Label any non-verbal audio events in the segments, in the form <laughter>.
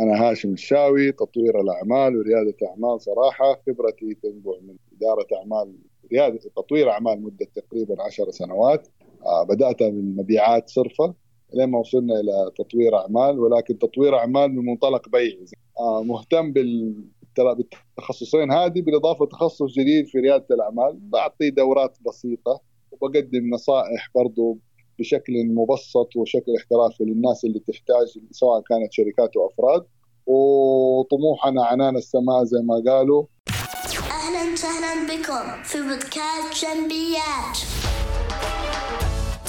أنا هاشم الشاوي تطوير الأعمال وريادة أعمال. صراحة خبرتي تنبع من إدارة أعمال ريادة تطوير أعمال مدة تقريبا عشر سنوات. آه بدأت من مبيعات صرفة لين ما وصلنا إلى تطوير أعمال ولكن تطوير أعمال من منطلق بيعي. آه مهتم بالتخصصين هذه بالإضافة لتخصص جديد في ريادة الأعمال. بعطي دورات بسيطة وبقدم نصائح برضو بشكل مبسط وشكل احترافي للناس اللي تحتاج سواء كانت شركات وافراد وطموحنا عنان السماء زي ما قالوا. أهلا وسهلا بكم في بودكاست جنبيات.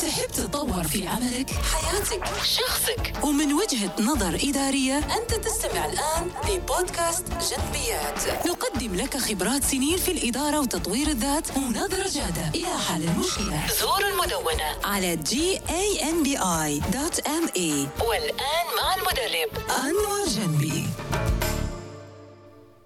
تحب تتطور في عملك حياتك شخصك. ومن وجهة نظر إدارية أنت تستمع الآن لبودكاست جنبيات. نقدم لك خبرات سنين في الإدارة وتطوير الذات ونظرة جادة. إلى حل المشكلة زور المدونة. على gambi.me والآن مع المدرب. أنور جنبي.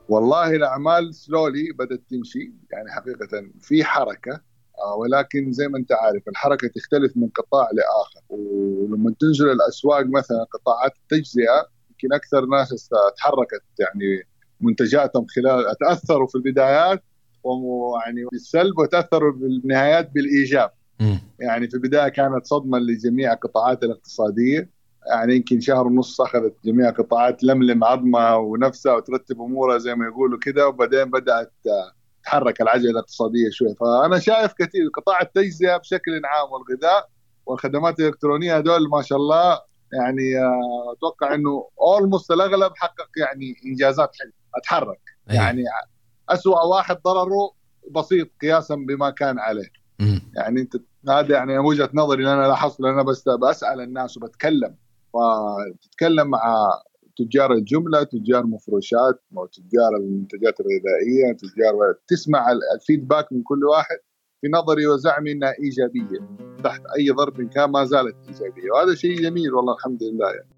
والله الأعمال سلولي بدأت تمشي. يعني حقيقة في حركة. آه، ولكن زي ما انت عارف الحركة تختلف من قطاع لآخر. ولما تنزل الأسواق مثلا قطاعات التجزئة يمكن أكثر ناس تحركت يعني منتجاتهم خلال تأثروا في البدايات ويعني بالسلب وتأثروا بالنهايات بالإيجاب. يعني في البداية كانت صدمة لجميع القطاعات الاقتصادية. يعني يمكن شهر ونص أخذت جميع القطاعات لملم عظمها ونفسها وترتب أمورها زي ما يقولوا كذا وبعدين بدأت تتحرك العجلة الاقتصادية شوي. فأنا شايف كثير قطاع التجزئة بشكل عام والغذاء والخدمات الإلكترونية هذول ما شاء الله يعني آه، أتوقع إنه اولموست الأغلب حقق يعني إنجازات حلوة. أتحرك. أيه. يعني اسوء واحد ضرره بسيط قياسا بما كان عليه. يعني أنت هذا يعني وجهة نظري اللي أنا لاحظت أنا بس بسأل الناس وبتكلم. فتتكلم مع تجار الجملة تجار مفروشات تجار المنتجات الغذائية تجار تسمع الفيدباك من كل واحد في نظري وزعمي إنها إيجابية تحت أي ظرف كان ما زالت إيجابية وهذا شيء جميل والله الحمد لله يعني.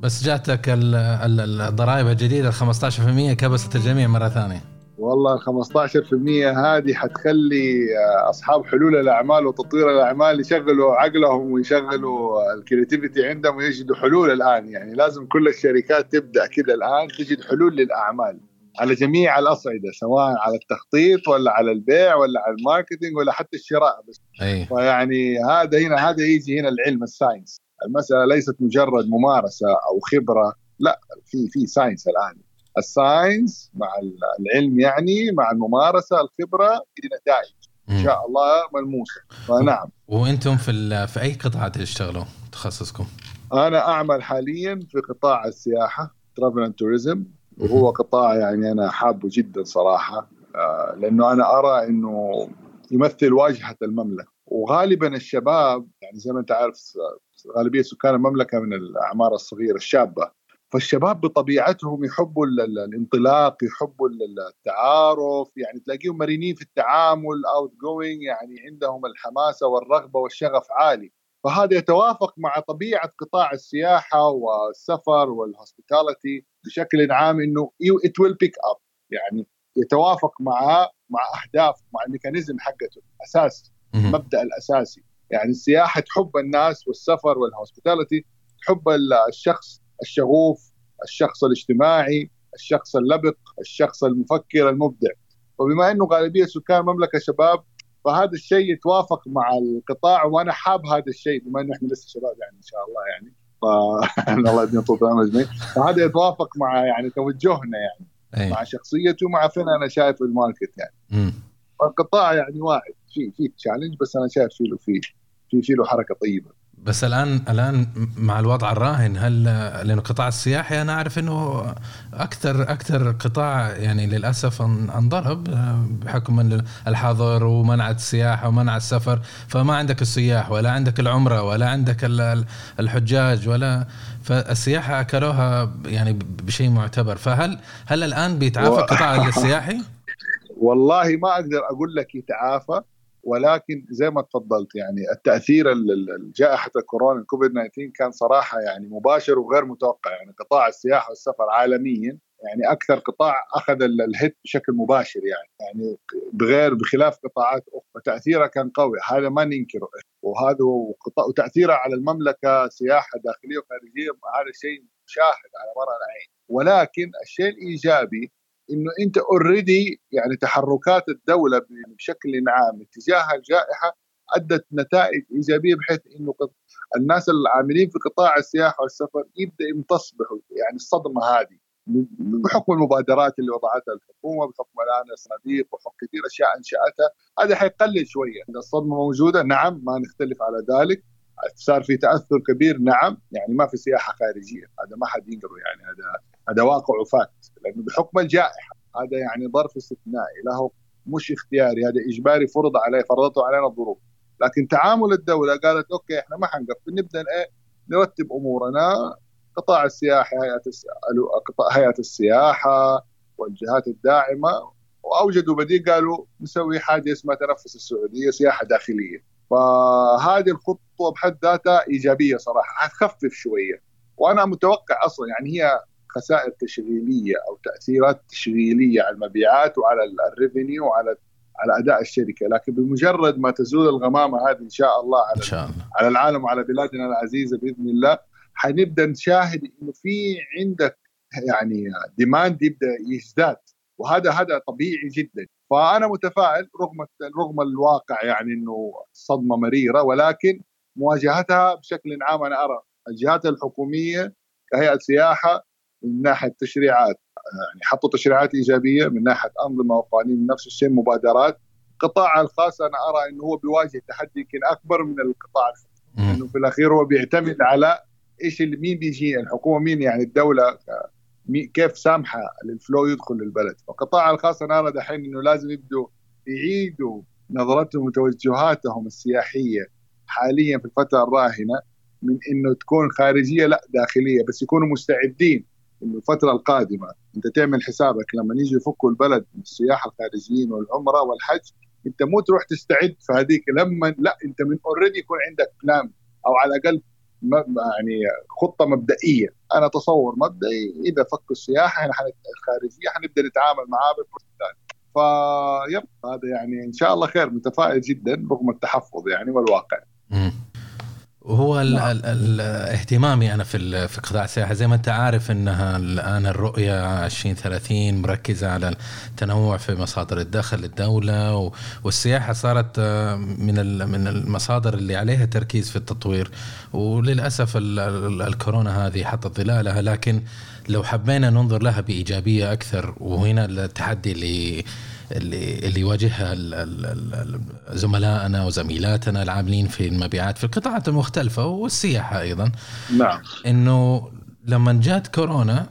بس جاتك الضرائب الجديدة ال 15% كبست الجميع مرة ثانية والله ال 15% هذه حتخلي آه، أصحاب حلول الأعمال وتطوير الأعمال يشغلوا عقلهم ويشغلوا ال creativity عندهم ويجدوا حلول الآن. يعني لازم كل الشركات تبدأ كذا الآن تجد حلول للأعمال على جميع الأصعدة سواء على التخطيط ولا على البيع ولا على ال marketing ولا حتى الشراء بس. أي. فيعني هذا هنا هذا يجي هنا العلم ال science. المسألة ليست مجرد ممارسة أو خبرة لا في في science الآن. ال science مع العلم يعني مع الممارسة الخبرة نتائج. إن شاء الله ملموسة. فنعم. وأنتم في في أي قطاع تشتغلوا تخصصكم؟ أنا أعمل حاليا في قطاع السياحة travel and tourism وهو قطاع يعني أنا حابه جدا صراحة. آه، لأنه أنا أرى إنه يمثل واجهة المملكة. وغالبا الشباب يعني زي ما أنت عارف غالبية سكان المملكة من الأعمار الصغيرة الشابة. فالشباب بطبيعتهم يحبوا الانطلاق يحبوا التعارف يعني تلاقيهم مرنين في التعامل outgoing يعني عندهم الحماسة والرغبة والشغف عالي. فهذا يتوافق مع طبيعة قطاع السياحة والسفر وال hospitality بشكل عام إنه it will pick up يعني يتوافق مع مع أهداف مع ال mechanism حقته أساس المبدا الأساسي. يعني السياحة تحب الناس والسفر وال hospitality تحب الشخص الشغوف الشخص الاجتماعي الشخص اللبق الشخص المفكر المبدع. وبما إنه غالبية سكان المملكة شباب فهذا الشيء يتوافق مع القطاع وأنا حاب هذا الشيء بما إنه إحنا لسه شباب يعني إن شاء الله يعني. ف <laughs> الله يدينا طول العمر جميع فهذا يتوافق مع يعني توجهنا يعني أي. مع شخصيته مع فين أنا شايف ال market يعني. القطاع يعني واعد في في challenge بس أنا شايف فيه له في في في له حركة طيبة. بس الآن الآن مع الوضع الراهن هل لأنه قطاع السياحي أنا أعرف إنه أكثر أكثر قطاع يعني للأسف انضرب بحكم الحظر ومنع السياحه ومنع السفر. فما عندك السياح ولا عندك العمرة ولا عندك الحجاج ولا فالسياحه أكلوها يعني بشيء معتبر. فهل هل الآن بيتعافى القطاع <laughs> السياحي؟ والله ما أقدر أقول لك يتعافى. ولكن زي ما تفضلت يعني التأثير جائحة الكورونا الكوفيد 19 كان صراحة يعني مباشر وغير متوقع. يعني قطاع السياحة والسفر عالميا يعني أكثر قطاع أخذ ال- الهيت بشكل مباشر يعني يعني بغير بخلاف قطاعات أخرى. تاثيرها كان قوي. هذا ما ننكره. وهذا وقطاع وتاثيرها على المملكة سياحة داخلية وخارجية هذا شيء مشاهد على مر العين. ولكن الشيء الإيجابي إنه أنت اوريدي يعني تحركات الدولة بشكل عام تجاه الجائحة أدت نتائج إيجابية بحيث إنه الناس العاملين في قطاع السياحة والسفر يبدأ يمتصبحوا. يعني الصدمة هذه بحكم المبادرات اللي وضعتها الحكومة بحكم الآن الصناديق وحكم كثير أشياء أنشأتها. هذا حيقلل شوية. الصدمة موجودة نعم ما نختلف على ذلك. صار في تأثر كبير. نعم يعني ما في سياحة خارجية هذا ما حد ينكره يعني هذا هذا واقع وفات لأنه بحكم الجائحة هذا يعني ظرف استثنائي له مش اختياري هذا إجباري فرض عليه فرضته علينا الظروف. لكن تعامل الدولة قالت أوكي إحنا ما حنقفل نبدأ إيه نرتب أمورنا قطاع السياحة هيئة هيئة السياحة والجهات الداعمة. وأوجدوا بديل قالوا نسوي حاجة اسمها تنفس السعودية سياحة داخلية. فهذه الخطوة بحد ذاتها إيجابية صراحة حتخفف شوية. وأنا متوقع أصلا يعني هي خسائر تشغيلية أو تأثيرات تشغيلية على المبيعات وعلى ال- الريفينيو وعلى على أداء الشركة. لكن بمجرد ما تزول الغمامة هذه إن شاء الله على إن شاء الله. على العالم وعلى بلادنا العزيزة بإذن الله حنبدأ نشاهد إنه في عندك يعني ديماند يبدأ يزداد. وهذا هذا طبيعي جدا. فأنا متفائل رغم رغم الواقع يعني إنه صدمة مريرة ولكن مواجهتها بشكل عام أنا أرى الجهات الحكومية كهيئة سياحة من ناحية تشريعات يعني حطوا تشريعات إيجابية من ناحية أنظمة وقوانين نفس الشيء مبادرات القطاع الخاص أنا أرى إنه هو بيواجه تحدي يمكن أكبر من القطاع الخاص. إنه في الأخير هو بيعتمد على إيش اللي مين بيجي الحكومة مين يعني الدولة كيف سامحة للفلو يدخل للبلد. فالقطاع الخاص أنا أرى دحين إنه لازم يبدوا يعيدوا نظرتهم وتوجهاتهم السياحية حاليا في الفترة الراهنة من إنه تكون خارجية لا داخلية بس يكونوا مستعدين إنه الفترة القادمة أنت تعمل حسابك لما يجي يفكوا البلد من السياحه الخارجيين والعمرة والحج أنت مو تروح تستعد في هذيك لما لا أنت من already يكون عندك plan أو على الأقل يعني خطة مبدئية. أنا تصور مبدئي إذا فكوا السياحة إحنا حن- الخارجيه حنبدأ نتعامل معاه بال process الثاني فيب هذا يعني إن شاء الله خير متفائل جدا رغم التحفظ يعني والواقع. وهو ال نعم. ال ال اهتمامي أنا في في قطاع السياحة زي ما أنت عارف إنها الآن الرؤية 2030 مركزة على التنوع في مصادر الدخل للدولة والسياحة صارت من من المصادر اللي عليها تركيز في التطوير وللأسف ال- ال- الكورونا هذه حطت ظلالها لكن لو حبينا ننظر لها بإيجابية أكثر وهنا التحدي اللي اللي اللي يواجهها ال- ال- ال- ال- زملائنا وزميلاتنا العاملين في المبيعات في القطاعات المختلفة والسياحة أيضا. نعم. إنه لما جات كورونا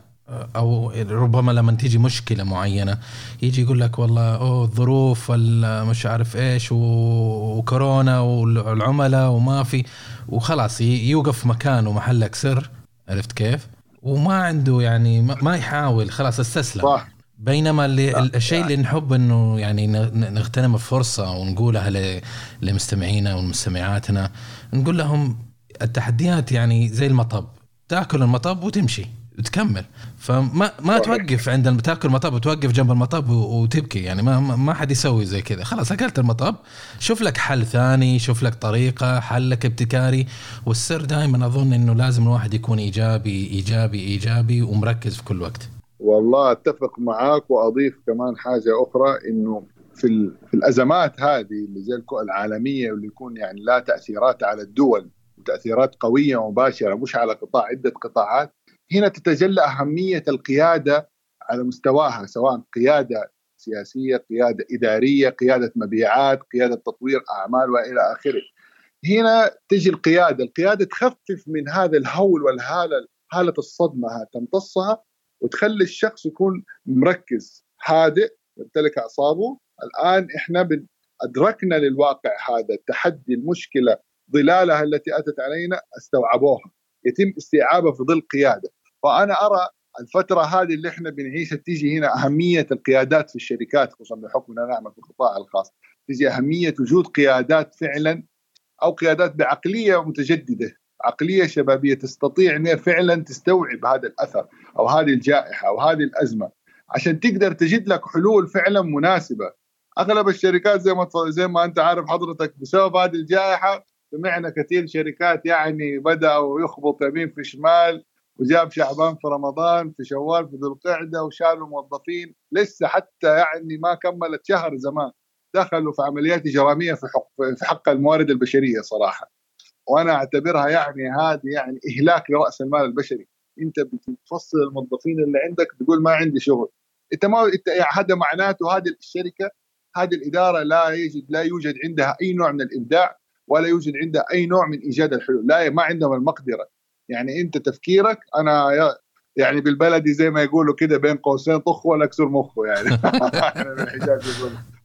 أو ربما لما تيجي مشكلة معينة يجي يقول لك والله أوه الظروف مش عارف إيش وكورونا والعملاء وما في. وخلاص يوقف مكانه محلك سر عرفت كيف؟ وما عنده يعني ما يحاول خلاص استسلم. صح. بينما اللي الشيء اللي نحب إنه يعني نغتنم الفرصه ونقولها لمستمعينا ومستمعاتنا نقول لهم التحديات يعني زي المطب تاكل المطب وتمشي وتكمل. فما ما صحيح. توقف عند تاكل مطب وتوقف جنب المطب وتبكي يعني ما ما ما حد يسوي زي كذا. خلاص أكلت المطب شوف لك حل ثاني شوف لك طريقة حلك ابتكاري. والسر دائما أظن إنه لازم الواحد يكون إيجابي إيجابي إيجابي ومركز في كل وقت. والله أتفق معاك وأضيف كمان حاجة أخرى إنه في في الأزمات هذه اللي زي الكو- العالمية واللي يكون يعني لها تأثيرات على الدول وتاثيرات قوية ومباشره مش على قطاع عدة قطاعات هنا تتجلى أهمية القيادة على مستواها سواء قيادة سياسية، قيادة إدارية، قيادة مبيعات، قيادة تطوير أعمال وإلى آخره. هنا تجي القيادة، القيادة تخفف من هذا الهول والهالة حاله الصدمة ها- تمتصها وتخلي الشخص يكون مركز هادئ يمتلك أعصابه. الآن إحنا أدركنا للواقع هذا التحدي المشكلة ظلالها التي أتت علينا استوعبوها. يتم استيعابها في ظل قيادة. فأنا أرى الفترة هذه اللي إحنا بنعيشها تيجي هنا أهمية القيادات في الشركات خصوصا بحكم اننا نعمل في القطاع تيجي أهمية وجود قيادات فعلا أو قيادات بعقلية متجددة. عقلية شبابية تستطيع إنها فعلا تستوعب هذا الأثر أو هذه الجائحة أو هذه الأزمة. عشان تقدر تجد لك حلول فعلا مناسبة. أغلب الشركات زي ما زي ما أنت عارف حضرتك بسبب هذه الجائحة سمعنا كثير شركات يعني بدأوا يخبط يمين في شمال وجاب شعبان في رمضان في شوال في ذو القعدة وشالوا موظفين. لسه حتى يعني ما كملت شهر زمان. دخلوا في عمليات إجرامية في حق في حق الموارد البشرية صراحة. وأنا أعتبرها يعني هذه يعني إهلاك لرأس المال البشري. أنت بتفصل الموظفين اللي عندك تقول ما عندي شغل. أنت ما أنت هذا معناته هذه الشركة هذه الإدارة لا يوجد لا يوجد عندها أي نوع من الإبداع ولا يوجد عندها أي نوع من إيجاد الحلول. لا ما عندهم المقدرة. يعني أنت تفكيرك أنا يعني بالبلدي زي ما يقولوا كده بين قوسين طخ ولا اكسر مخه يعني. <laughs>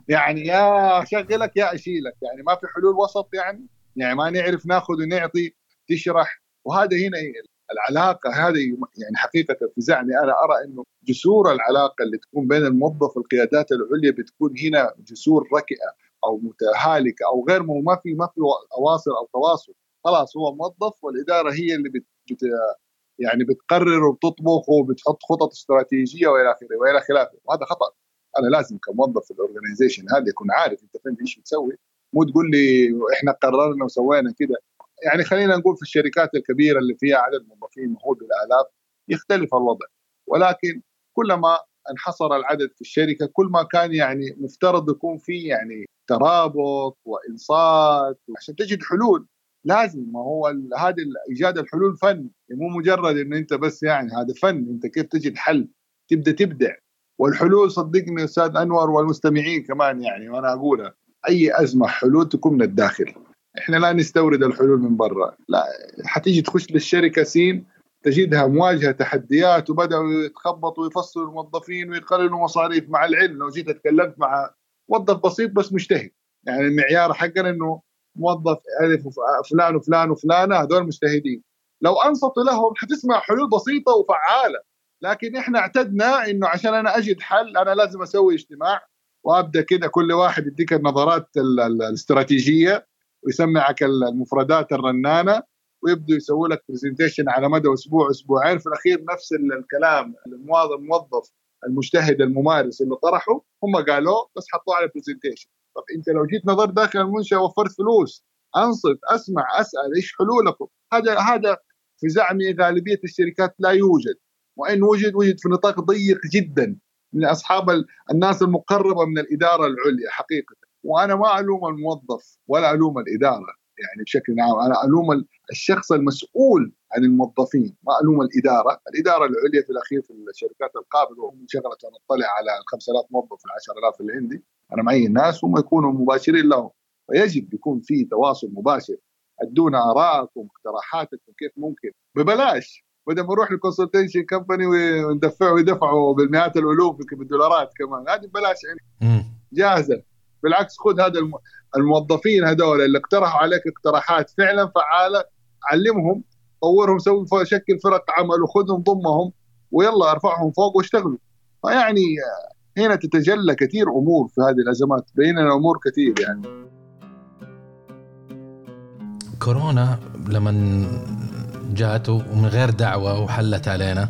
يعني يا اشغلك يا أشيلك. يعني ما في حلول وسط يعني. يعني ما نعرف ناخذ ونعطي تشرح. وهذا هنا العلاقة هذه يعني حقيقة في زعمي أنا أرى إنه جسور العلاقة اللي تكون بين الموظف والقيادات العليا بتكون هنا جسور ركئة أو متهالكة أو غير ما في ما في أواصر أو تواصل. خلاص هو موظف والإدارة هي اللي بت, بت يعني بتقرر وبتطبخ وبتحط خطط استراتيجية وإلى آخره وإلى خلافه. وهذا خطأ. أنا لازم كموظف في الاورجنايزيشن هذا يكون عارف أنت فين إيش بتسوي. مو تقول لي إحنا قررنا وسوينا كده. يعني خلينا نقول في الشركات الكبيرة اللي فيها عدد موظفين مهول بالآلاف يختلف الوضع. ولكن كلما انحصر العدد في الشركة كل ما كان يعني مفترض يكون في يعني ترابط وإنصات عشان تجد حلول. لازم ما هو هذه إيجاد الحلول فن. مو مجرد انه أنت بس يعني هذا فن. أنت كيف تجد حل؟ تبدأ تبدع. والحلول صدقني أستاذ أنور والمستمعين كمان يعني وأنا أقولها. أي أزمة حلول تكون من الداخل. إحنا لا نستورد الحلول من برا. لا حتيجي تخش للشركة سين تجدها مواجهة تحديات وبدأوا يتخبطوا ويفصلوا الموظفين ويقللوا مصاريف مع العلم. لو جيت اتكلمت مع موظف بسيط بس مجتهد. يعني المعيار حقنا إنه موظف ألف فلان وفلان وفلانه هذول مجتهدين. لو انصت لهم حتسمع حلول بسيطة وفعالة. لكن إحنا اعتدنا إنه عشان أنا أجد حل أنا لازم أسوي اجتماع. وأبدأ كده كل واحد يديك النظرات الاستراتيجية ويسمعك المفردات الرنانة ويبدوا يسووا لك presentation على مدى أسبوع أسبوعين. في الأخير نفس الكلام الموظف المجتهد الممارس اللي طرحه هم قالوه بس حطوه على presentation طب أنت لو جيت نظرت داخل المنشأة وفرت فلوس أنصت أسمع أسأل إيش حلولكم؟ هذا هذا في زعمي غالبية الشركات لا يوجد. وإن وجد وجد في نطاق ضيق جدا. من أصحاب الناس المقربة من الإدارة العليا حقيقة. وأنا ما ألوم الموظف ولا ألوم الإدارة يعني بشكل عام. أنا ألوم الشخص المسؤول عن الموظفين ما ألوم الإدارة، الإدارة العليا في الأخير في الشركات القابضه وهم شغلة أطلع على ال 5000 موظف ال 10000 اللي عندي. أنا معي الناس هم يكونوا مباشرين لهم. ويجب يكون في تواصل مباشر. أدونا ارائكم واقتراحاتكم كيف ممكن. ببلاش. بدل ما نروح لل consultation company وندفعوا يدفعوا بالمئات الالوف بالدولارات كمان. هذه ببلاش يعني. جاهزة. بالعكس خذ هذا الموظفين هذول اللي اقترحوا عليك اقتراحات فعلا فعالة علمهم طورهم سوي شكل فرق عمل وخذهم ضمهم ويلا ارفعهم فوق واشتغلوا. فيعني هنا تتجلى كثير أمور في هذه الأزمات. بيننا أمور كثير يعني. كورونا لما جات ومن غير دعوة وحلت علينا.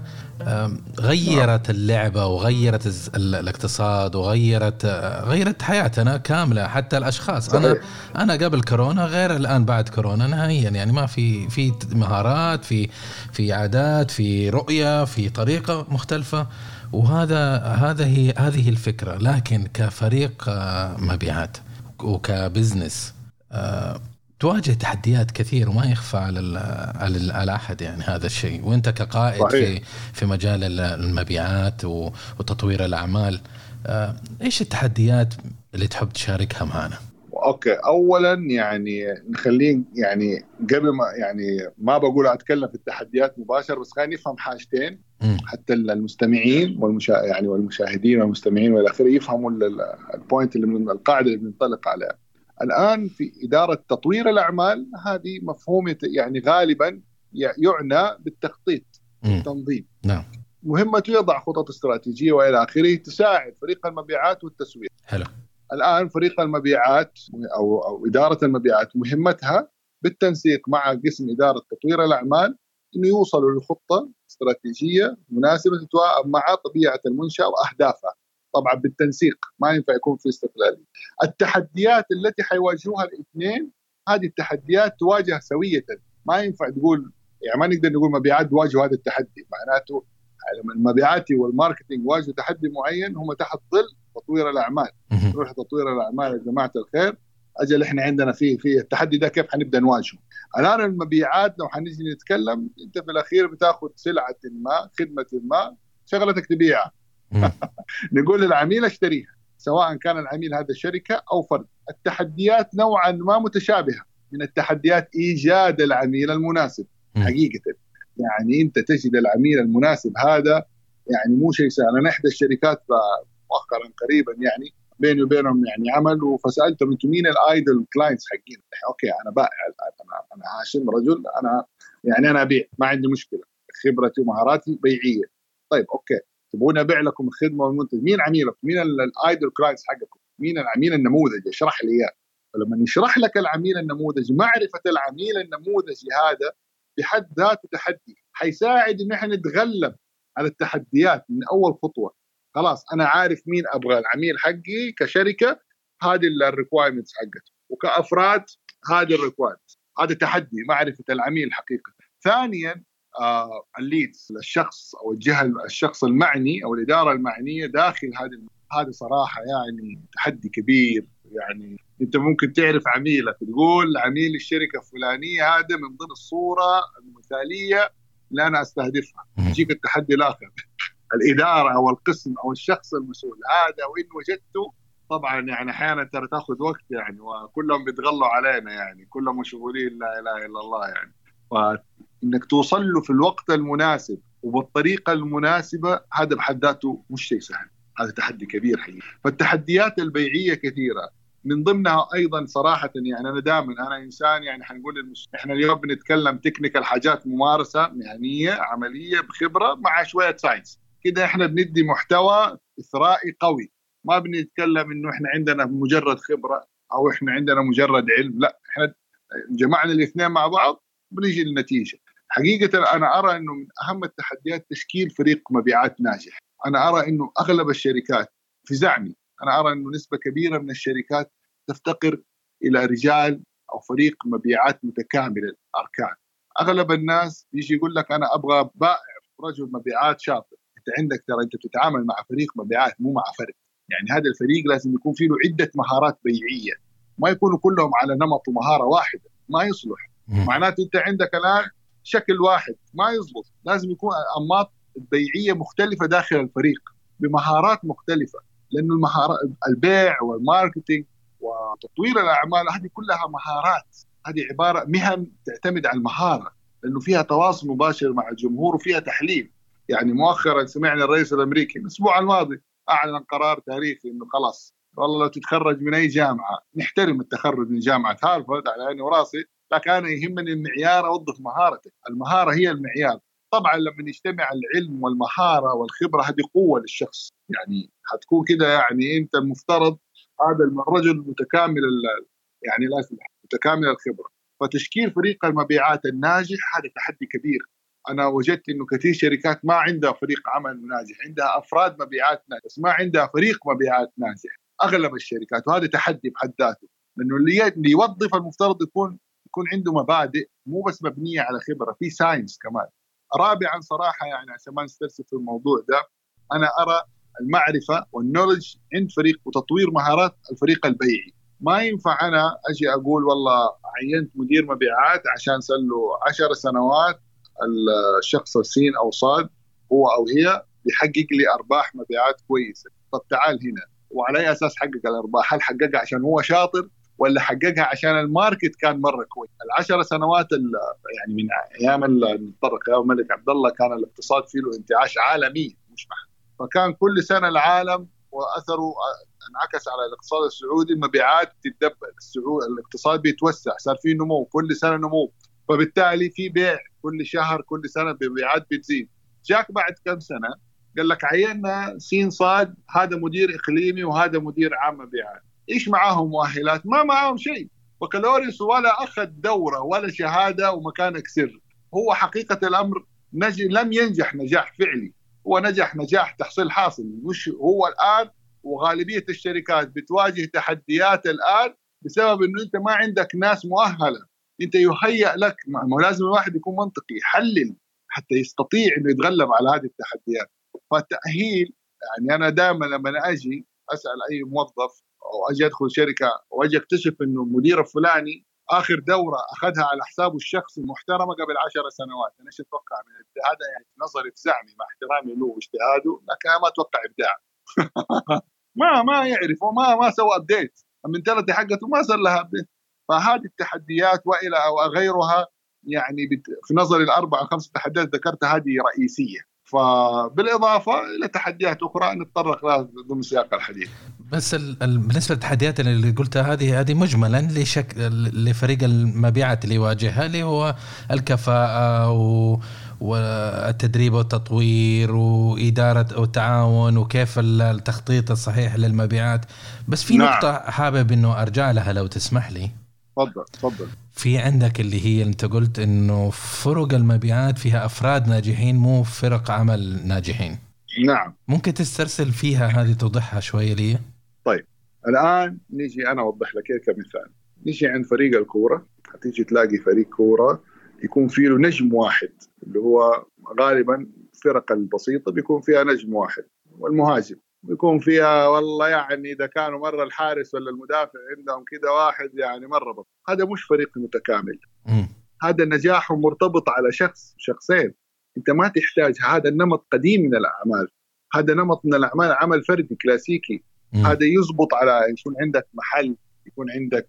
غيرت اللعبة وغيرت الاقتصاد وغيرت غيرت حياتنا كاملة حتى الأشخاص. أنا أنا قبل كورونا غير الآن بعد كورونا نهائيا. يعني ما في في مهارات في في عادات في رؤية في طريقة مختلفة. وهذا هذا هي هذه الفكرة. لكن كفريق آه، مبيعات وكبزنس آه، تواجه تحديات كثير وما يخفى على على, على أحد يعني هذا الشيء وأنت كقائد صحيح. في في مجال المبيعات وتطوير الأعمال آه، إيش التحديات اللي تحب تشاركها معنا؟ أوكي اولا يعني نخليه يعني قبل ما يعني ما بقول أتكلم في التحديات مباشر بس خلينا نفهم حاجتين م. حتى المستمعين والمشا يعني والمشاهدين والمستمعين والى اخره يفهموا البوينت اللي من القاعدة اللي بننطلق عليها. الآن في إدارة تطوير الأعمال هذه مفهوم يعني غالبا يعنى بالتخطيط والتنظيم نعم. مهمته يضع خطط استراتيجية وإلى آخره تساعد فريق المبيعات والتسويق. حلو. الآن فريق المبيعات أو أو إدارة المبيعات مهمتها بالتنسيق مع قسم إدارة تطوير الأعمال إنه يوصلوا لخطة استراتيجية مناسبة تتوائم مع طبيعة المنشأة وأهدافها. طبعا بالتنسيق ما ينفع يكون في استقلالية. التحديات التي حيواجهوها الاثنين هذه التحديات تواجه سويه ما ينفع تقول يعني ما نقدر نقول مبيعات بيواجهوا هذا التحدي. معناته لما المبيعات والماركتينج يواجهوا تحدي معين هم تحت ظل تطوير الأعمال. نروح تطوير الأعمال يا جماعة الخير. أجل إحنا عندنا في في التحدي ده كيف حنبدأ نواجهه؟ الآن المبيعات لو حنيجي نتكلم أنت في الأخير بتاخذ سلعة ما خدمة ما شغلتك تبيعها <laughs> نقول للعميل اشتريها سواء كان العميل هذا شركه أو فرد. التحديات نوعا ما متشابهة. من التحديات إيجاد العميل المناسب. حقيقة. يعني أنت تجد العميل المناسب هذا يعني مو شيء سهل. أنا إحدى الشركات مؤخرا قريبا يعني بيني وبينهم يعني عمل فسالتهم أنتم مين ال ideal clients حقين؟ أوكي أنا بائع أنا أنا هاشم رجل أنا يعني أنا أبيع ما عندي مشكلة. خبرتي ومهاراتي بيعية. طيب أوكي. تبغون أبيع لكم الخدمة والمنتج. مين عميلك؟ مين ال ideal clients حقكم؟ مين العميل النموذجي؟ اشرح لي إياه. فلما يشرح لك العميل النموذجي معرفة العميل النموذجي هذا بحد ذاته تحدي. حيساعد إن إحنا نتغلب على التحديات من أول خطوة. خلاص أنا عارف مين أبغى العميل حقي كشركة هذه ال requirements حقته. وكأفراد هذه ال requirements هذا تحدي معرفة العميل حقيقة. ثانيا ال leads الشخص أو الجهة الشخص المعني أو الإدارة المعنية داخل هذه هذه صراحة يعني تحدي كبير يعني. أنت ممكن تعرف عميلك تقول عميل الشركة الفلانية هذا من ضمن الصورة المثالية اللي أنا أستهدفها. يجيك التحدي الآخر. الإدارة أو القسم أو الشخص المسؤول. هذا وإن وجدته طبعا يعني أحيانا ترى تأخذ وقت يعني وكلهم بيتغلوا علينا يعني. كلهم مشغولين لا إله إلا الله يعني. فانك توصل له في الوقت المناسب وبالطريقة المناسبة هذا بحد ذاته مش شيء سهل. هذا تحدي كبير حقيقي. فالتحديات البيعية كثيرة. من ضمنها أيضا صراحة يعني أنا دائما أنا إنسان يعني حنقول. إحنا اليوم بنتكلم technical حاجات ممارسة مهنية عملية بخبرة مع شوية science كده إحنا بندي محتوى إثرائي قوي. ما بنتكلم إنه إحنا عندنا مجرد خبرة أو إحنا عندنا مجرد علم لا. إحنا جمعنا الاثنين مع بعض بنيجي للنتيجة. حقيقة أنا أرى إنه من أهم التحديات تشكيل فريق مبيعات ناجح. أنا أرى إنه أغلب الشركات في زعمي أنا أرى إنه نسبة كبيرة من الشركات تفتقر إلى رجال أو فريق مبيعات متكامل الأركان. أغلب الناس يجي يقول لك أنا أبغى بائع رجل مبيعات شاطر. أنت عندك ترى أنت بتتعامل مع فريق مبيعات مو مع فرد. يعني هذا الفريق لازم يكون فيه له عدة مهارات بيعية. ما يكونوا كلهم على نمط ومهارة واحدة. ما يصلح. معناته أنت عندك الآن شكل واحد ما يزبط. لازم يكون أنماط بيعية مختلفة داخل الفريق بمهارات مختلفة لأنه المهارات البيع والماركتينج وتطوير الأعمال هذه كلها مهارات. هذه عبارة مهن تعتمد على المهارة لأنه فيها تواصل مباشر مع الجمهور وفيها تحليل. يعني مؤخرا سمعنا الرئيس الأمريكي الأسبوع الماضي أعلن قرار تاريخي إنه خلاص والله لو تتخرج من أي جامعة نحترم التخرج من جامعة هارفرد على عيني وراسي لكن أنا يهمني المعيار اوظف مهارتك، المهارة هي المعيار، طبعا لما يجتمع العلم والمهارة والخبرة هذه قوة للشخص، يعني حتكون كده يعني أنت المفترض هذا الرجل متكامل يعني لازم متكامل الخبرة، فتشكيل فريق المبيعات الناجح هذا تحدي كبير، أنا وجدت إنه كثير شركات ما عندها فريق عمل ناجح، عندها أفراد مبيعات ناجح، بس ما عندها فريق مبيعات ناجح، أغلب الشركات وهذا تحدي بحد ذاته، لأنه اللي يوظف المفترض يكون يكون عنده مبادئ مو بس مبنية على خبرة في ساينس كمان. رابعا صراحة يعني عشان ما نسترسل في الموضوع ده أنا أرى المعرفة والنولج عند فريق وتطوير مهارات الفريق البيعي. ما ينفع أنا أجي أقول والله عينت مدير مبيعات عشان صار له 10 سنوات الشخص السين أو صاد هو أو هي بيحقق لي أرباح مبيعات كويسة. طب تعال هنا وعلى أي أساس حقق الأرباح؟ هل حققها عشان هو شاطر؟ ولا حققها عشان الماركت كان مرة كويس. العشر سنوات يعني من أيام المتطرق أيام الملك عبد الله كان الاقتصاد فيه له انتعاش عالمي مش محل. فكان كل سنة العالم وأثره انعكس على الاقتصاد السعودي المبيعات السعود الاقتصاد بيتوسع صار في نمو كل سنة نمو. فبالتالي في بيع كل شهر كل سنة مبيعات بتزيد. جاك بعد كم سنة؟ قال لك عينا سين صاد هذا مدير إقليمي وهذا مدير عام مبيعات. إيش معاهم مؤهلات؟ ما معاهم شيء. بكالوريوس ولا أخذ دورة ولا شهادة ومكانك سر. هو حقيقة الأمر نج... لم ينجح نجاح فعلي. هو نجح نجاح تحصيل حاصل. مش هو الآن وغالبية الشركات بتواجه تحديات الآن بسبب إنه أنت ما عندك ناس مؤهلة. أنت يهيأ لك ما لازم الواحد يكون منطقي يحلل حتى يستطيع إنه يتغلب على هذه التحديات. فالتاهيل يعني أنا دائما لما أجي أسأل أي موظف أو أجي أدخل شركة وأجي أكتشف إنه المدير الفلاني آخر دورة أخذها على حسابه الشخصي محترمة قبل عشر سنوات. أنا إيش أتوقع؟ من هذا يعني نظري في مع احترامي له واجتهاده لكن أنا ما أتوقع إبداع. <laughs> ما ما يعرف وما ما سوى update ال mentality حقته ما صار لها update فهذه التحديات وإلى غيرها يعني في نظري الأربع أو خمس تحديات ذكرتها هذه رئيسية. فبالإضافة إلى تحديات أخرى نتطرق لها ضمن سياق الحديث. بس ال ال بالنسبة للتحديات اللي قلتها هذه هذه مجملا لشك لفريق المبيعات اللي يواجهها اللي هو الكفاءة و والتدريب والتطوير وإدارة والتعاون وكيف التخطيط الصحيح للمبيعات. بس في نعم. نقطة حابب إنه أرجع لها لو تسمح لي. تفضل تفضل. في عندك اللي هي أنت قلت إنه فرق المبيعات فيها أفراد ناجحين مو فرق عمل ناجحين. نعم. ممكن تسترسل فيها هذه توضحها شوية لي؟ طيب الآن نيجي أنا أوضح لك كمثال. نيجي عند فريق الكورة حتيجي تلاقي فريق كورة يكون فيه له نجم واحد اللي هو غالبا الفرق البسيطه بيكون فيها نجم واحد والمهاجم. بيكون فيها والله يعني إذا كانوا مرة الحارس ولا المدافع عندهم كذا واحد يعني مرة بطل هذا مش فريق متكامل. هذا نجاحه مرتبط على شخص شخصين. أنت ما تحتاج هذا النمط قديم من الأعمال. هذا نمط من الأعمال عمل فردي كلاسيكي. هذا يزبط على يكون عندك محل يكون عندك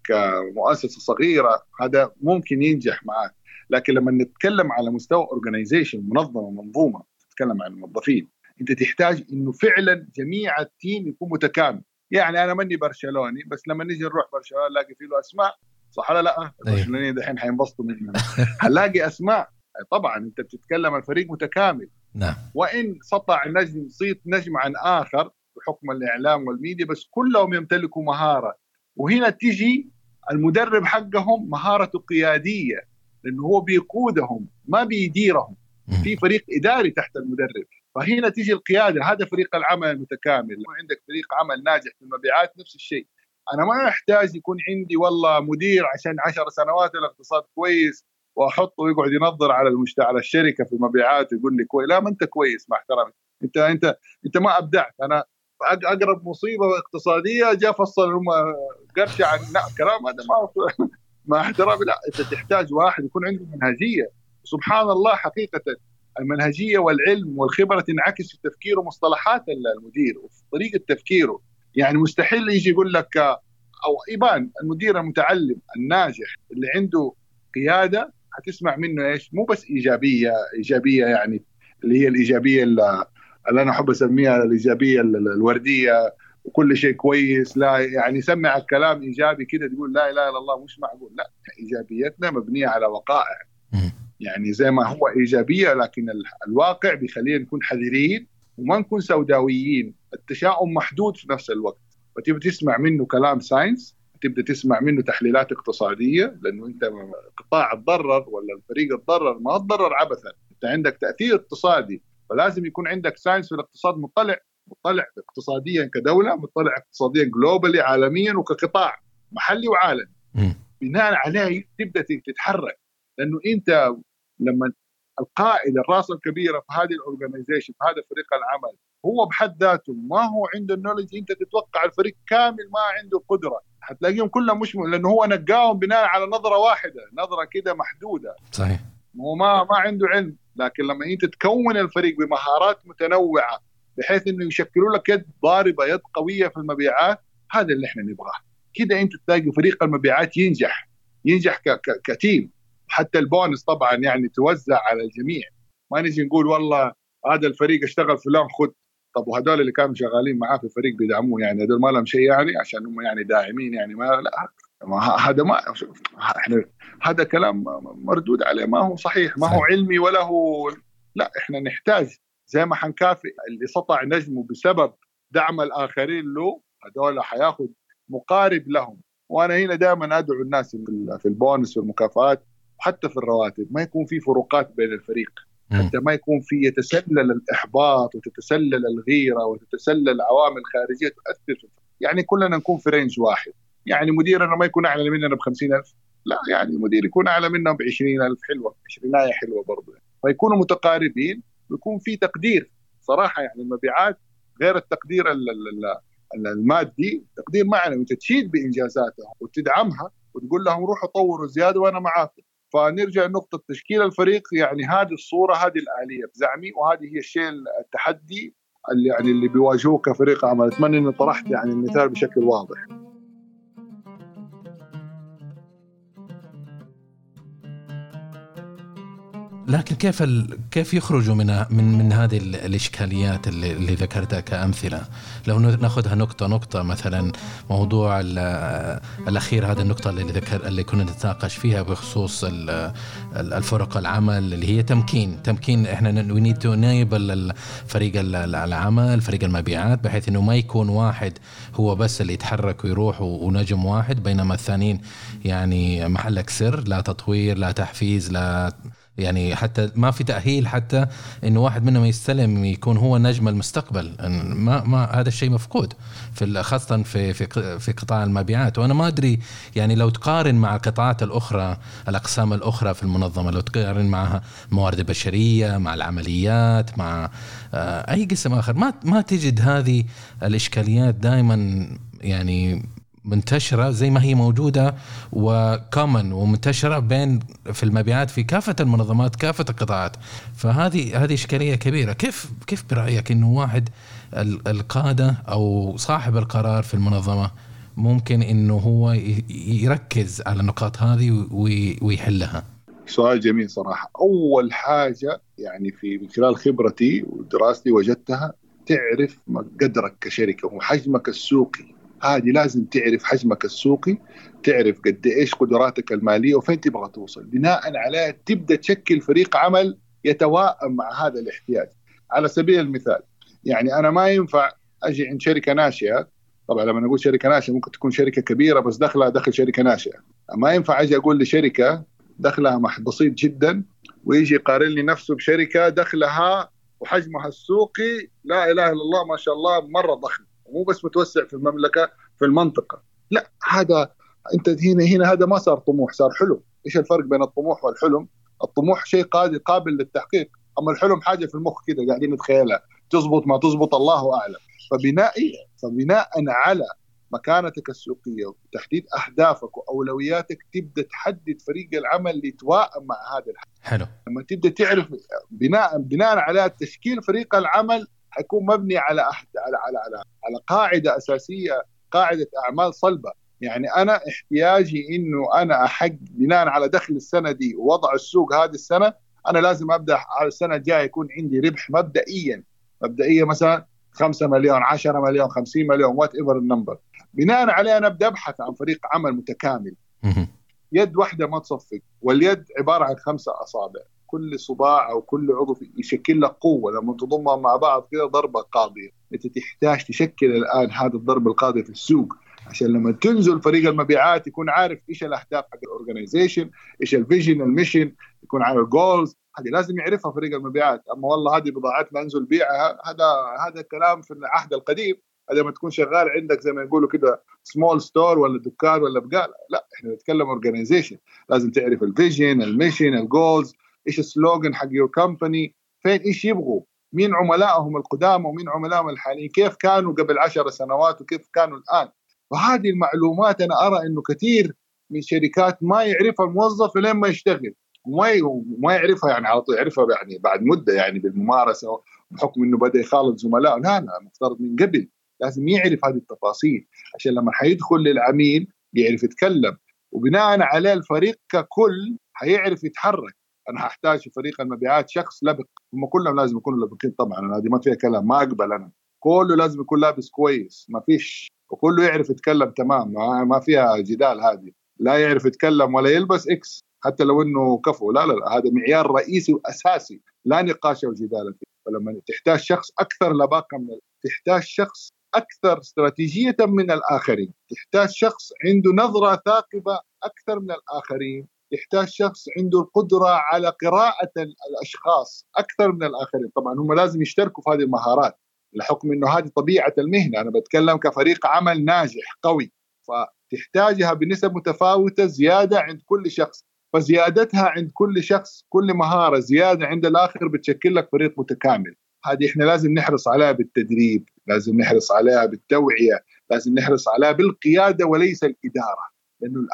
مؤسسة صغيرة هذا ممكن ينجح معك. لكن لما نتكلم على مستوى organization منظمة منظومة تتكلم عن الموظفين أنت تحتاج إنه فعلا جميع ال team يكون متكامل. يعني أنا ماني برشلوني بس لما نيجي نروح برشلونة نلاقي فيه له أسماء. صح ولا لا؟ البرشلونيين دحين حينبسطوا مننا. هنلاقي أسماء. طبعا أنت بتتكلم عن فريق متكامل. نعم. وإن سطع نجم صيت نجم عن آخر بحكم الإعلام والميديا بس كلهم يمتلكوا مهارة. وهنا تيجي المدرب حقهم مهارته قياديه لأنه هو بيقودهم ما بيديرهم. في فريق إداري تحت المدرب. فهنا تيجي القيادة هذا فريق العمل المتكامل. لو عندك فريق عمل ناجح في المبيعات نفس الشيء. أنا ما أحتاج يكون عندي والله مدير عشان عشر سنوات الاقتصاد كويس وأحطه ويقعد ينظر على المجتمع على الشركة في المبيعات ويقول لي كويس لا ما أنت كويس مع احترامي. أنت أنت أنت ما أبدعت. أنا أقرب مصيبة اقتصادية جاء فصل هم قرش عن لا كلام هذا ما مع احترامي لا انت تحتاج واحد يكون عنده منهجية. سبحان الله حقيقة المنهجية والعلم والخبرة تنعكس في تفكيره ومصطلحات المدير وفي طريقة تفكيره. يعني مستحيل يجي يقول لك أو يبان المدير المتعلم الناجح اللي عنده قيادة حتسمع منه إيش؟ مو بس إيجابية إيجابية يعني اللي هي الإيجابية اللي أنا أحب أسميها الإيجابية الوردية وكل شيء كويس لا يعني سمع الكلام إيجابي كده تقول لا إله إلا الله مش معقول لا إيجابيتنا مبنية على وقائع. يعني زي ما هو إيجابية لكن الواقع بيخلينا نكون حذرين وما نكون سوداويين. التشاؤم محدود في نفس الوقت. فتبدا تسمع منه كلام ساينس تبدا تسمع منه تحليلات اقتصادية لأنه أنت قطاع تضرر ولا الفريق تضرر ما تضرر عبثا. أنت عندك تأثير اقتصادي. فلازم يكون عندك science في الاقتصاد مطلع مطلع اقتصاديا كدولة مطلع اقتصاديا globally عالميا وكقطاع محلي وعالمي. بناء عليه تبدأ تتحرك. لأنه أنت لما القائد الرأس الكبيره في هذه ال organization في هذا فريق العمل هو بحد ذاته ما هو عنده ال knowledge أنت تتوقع الفريق كامل ما عنده قدرة. حتلاقيهم كلهم مش لأنه هو نقاهم بناء على نظرة واحدة نظرة كده محدودة. صحيح. هو ما ما عنده علم. لكن لما انت تكون الفريق بمهارات متنوعة بحيث انه يشكلوا لك يد ضاربة يد قوية في المبيعات هذا اللي إحنا نبغاه. كده انت تلاقي فريق المبيعات ينجح ينجح كتيم. حتى البونس طبعا يعني توزع على الجميع. ما نجي نقول والله هذا الفريق اشتغل فلان خذ. طب وهذول اللي كانوا شغالين معاه في الفريق بيدعموه يعني هذول ما لهم شيء يعني عشان هم يعني داعمين يعني ما لا. هذا ما إحنا هذا كلام مردود عليه ما هو صحيح ما هو علمي ولا هو لا إحنا نحتاج زي ما حنكافئ اللي سطع نجمه بسبب دعم الآخرين له هذول حياخذ مقارب لهم. وأنا هنا دائما أدعو الناس في البونس والمكافآت وحتى في الرواتب ما يكون في فروقات بين الفريق. حتى ما يكون في يتسلل الإحباط وتتسلل الغيرة وتتسلل عوامل خارجية تؤثر يعني كلنا نكون في رينج واحد. يعني مديرنا ما يكون أعلى مننا ب 50000 لا يعني المدير يكون أعلى منا ب 20000 حلوة 20 حلوة برضه يعني. فيكونوا متقاربين ويكون في تقدير. صراحة يعني المبيعات غير التقدير المادي تقدير معنوي تشيد بانجازاتها وتدعمها وتقول لهم روحوا طوروا زيادة وأنا معاكم. فنرجع لنقطة تشكيل الفريق. يعني هذه الصورة هذه الآلية بزعمي وهذه هي الشيء التحدي اللي يعني اللي بيواجهوه كفريق عمل أتمنى أني طرحت يعني المثال بشكل واضح. لكن كيف ال... كيف يخرجوا من من من هذه الإشكاليات اللي, اللي ذكرتها كأمثلة؟ لو ناخذها نقطة نقطة مثلا موضوع الأخير هذه النقطة اللي ذكر اللي كنا نتناقش فيها بخصوص الفرق العمل اللي هي تمكين تمكين إحنا we need to enable فريق العمل فريق المبيعات بحيث إنه ما يكون واحد هو بس اللي يتحرك ويروح ونجم واحد بينما الثانيين يعني محلك سر لا تطوير لا تحفيز لا يعني حتى ما في تأهيل حتى إنه واحد منهم يستلم يكون هو نجم المستقبل. ما ما هذا الشيء مفقود في خاصة في في في قطاع المبيعات. وأنا ما أدري يعني لو تقارن مع القطاعات الأخرى الأقسام الأخرى في المنظمة لو تقارن معها الموارد البشرية مع العمليات مع آه، أي قسم آخر ما ما تجد هذه الإشكاليات دائما يعني منتشرة زي ما هي موجودة وكومن ومنتشرة بين في المبيعات في كافة المنظمات كافة القطاعات. فهذه هذه إشكالية كبيرة. كيف كيف برأيك إنه واحد القادة أو صاحب القرار في المنظمة ممكن إنه هو يركز على النقاط هذه ويحلها؟ سؤال جميل صراحة. أول حاجة يعني في من خلال خبرتي ودراستي وجدتها تعرف قدرك كشركة وحجمك السوقي. هذه لازم تعرف حجمك السوقي تعرف قد إيش قدراتك المالية وفين تبغى توصل. بناء عليها تبدأ تشكل فريق عمل يتوائم مع هذا الاحتياج. على سبيل المثال يعني أنا ما ينفع أجي عند شركة ناشئة. طبعا لما نقول شركة ناشئة ممكن تكون شركة كبيرة بس دخلها دخل شركة ناشئة. ما ينفع أجي أقول لشركة دخلها بسيط جدا ويجي يقارن لي نفسه بشركة دخلها وحجمها السوقي لا إله إلا الله ما شاء الله مرة ضخم. مو بس متوسع في المملكة في المنطقة. لا هذا أنت هنا هنا هذا ما صار طموح صار حلم. إيش الفرق بين الطموح والحلم؟ الطموح شيء قادر قابل للتحقيق. أما الحلم حاجة في المخ كذا قاعدين نتخيلها. تزبط ما تزبط الله أعلم. فبناء فبناء على مكانتك السوقية وتحديد أهدافك وأولوياتك تبدأ تحدد فريق العمل اللي يتوائم مع هذا الحدث. حلو. لما تبدأ تعرف بناء بناء على تشكيل فريق العمل حيكون مبني على أحد على على على, على قاعدة أساسية قاعدة أعمال صلبة. يعني أنا احتياجي إنه أنا احق بناء على دخل السنة دي ووضع السوق هذه السنة أنا لازم أبدأ على السنة الجاية يكون عندي ربح مبدئيا. مبدئيا مثلا 5 مليون 10 مليون 50 مليون whatever ال number بناء عليه أنا ابدا ابحث عن فريق عمل متكامل. يد واحدة ما تصفق واليد عبارة عن خمسة أصابع. كل صباع أو كل عضو يشكل لك قوة. لما تضمهم مع بعض كذا ضربة قاضية. أنت تحتاج تشكل الآن هذا الضرب القاضي في السوق. عشان لما تنزل فريق المبيعات يكون عارف إيش الأهداف حق ال organization إيش ال vision ال mission يكون عارف ال goals هذه لازم يعرفها فريق المبيعات. أما والله هذه بضاعتنا أنزل بيعها هذا هذا كلام في العهد القديم. هذا لما تكون شغال عندك زي ما يقولوا كده small store ولا دكان ولا بقاله لا إحنا نتكلم organization لازم تعرف ال vision ال mission ال goals إيش ال slogan حق your company فين إيش يبغوا؟ مين عملائهم القدامى ومين عملائهم الحاليين؟ كيف كانوا قبل عشر سنوات وكيف كانوا الآن؟ وهذه المعلومات أنا أرى إنه كثير من شركات ما يعرفها الموظف لين ما يشتغل. وما ما يعرفها يعني على طول يعرفها يعني بعد مدة يعني بالممارسة بحكم إنه بدأ يخالط زملائه لا لا مفترض من قبل. لازم يعرف هذه التفاصيل. عشان لما حيدخل للعميل يعرف يتكلم. وبناء عليه الفريق ككل حيعرف يتحرك. أنا هحتاج في فريق المبيعات شخص لبق. هم كلهم لازم يكونوا لبقين طبعا. هذه ما فيها كلام ما أقبل أنا. كله لازم يكون لابس كويس ما فيش. وكله يعرف يتكلم تمام ما فيها جدال هذه. لا يعرف يتكلم ولا يلبس إكس حتى لو إنه كفو. لا لا, لا هذا معيار رئيسي وأساسي. لا نقاش أو جدال فيه. فلما تحتاج شخص أكثر لباقة من تحتاج شخص أكثر استراتيجية من الآخرين. تحتاج شخص عنده نظرة ثاقبة أكثر من الآخرين. يحتاج شخص عنده القدرة على قراءة الأشخاص أكثر من الآخرين. طبعا هم لازم يشتركوا في هذه المهارات لحكم إنه هذه طبيعة المهنة. أنا بتكلم كفريق عمل ناجح قوي. فتحتاجها بنسب متفاوتة زيادة عند كل شخص. فزيادتها عند كل شخص كل مهارة زيادة عند الآخر بتشكل لك فريق متكامل. هذه إحنا لازم نحرص عليها بالتدريب لازم نحرص عليها بالتوعية لازم نحرص عليها بالقيادة وليس الإدارة. لأنه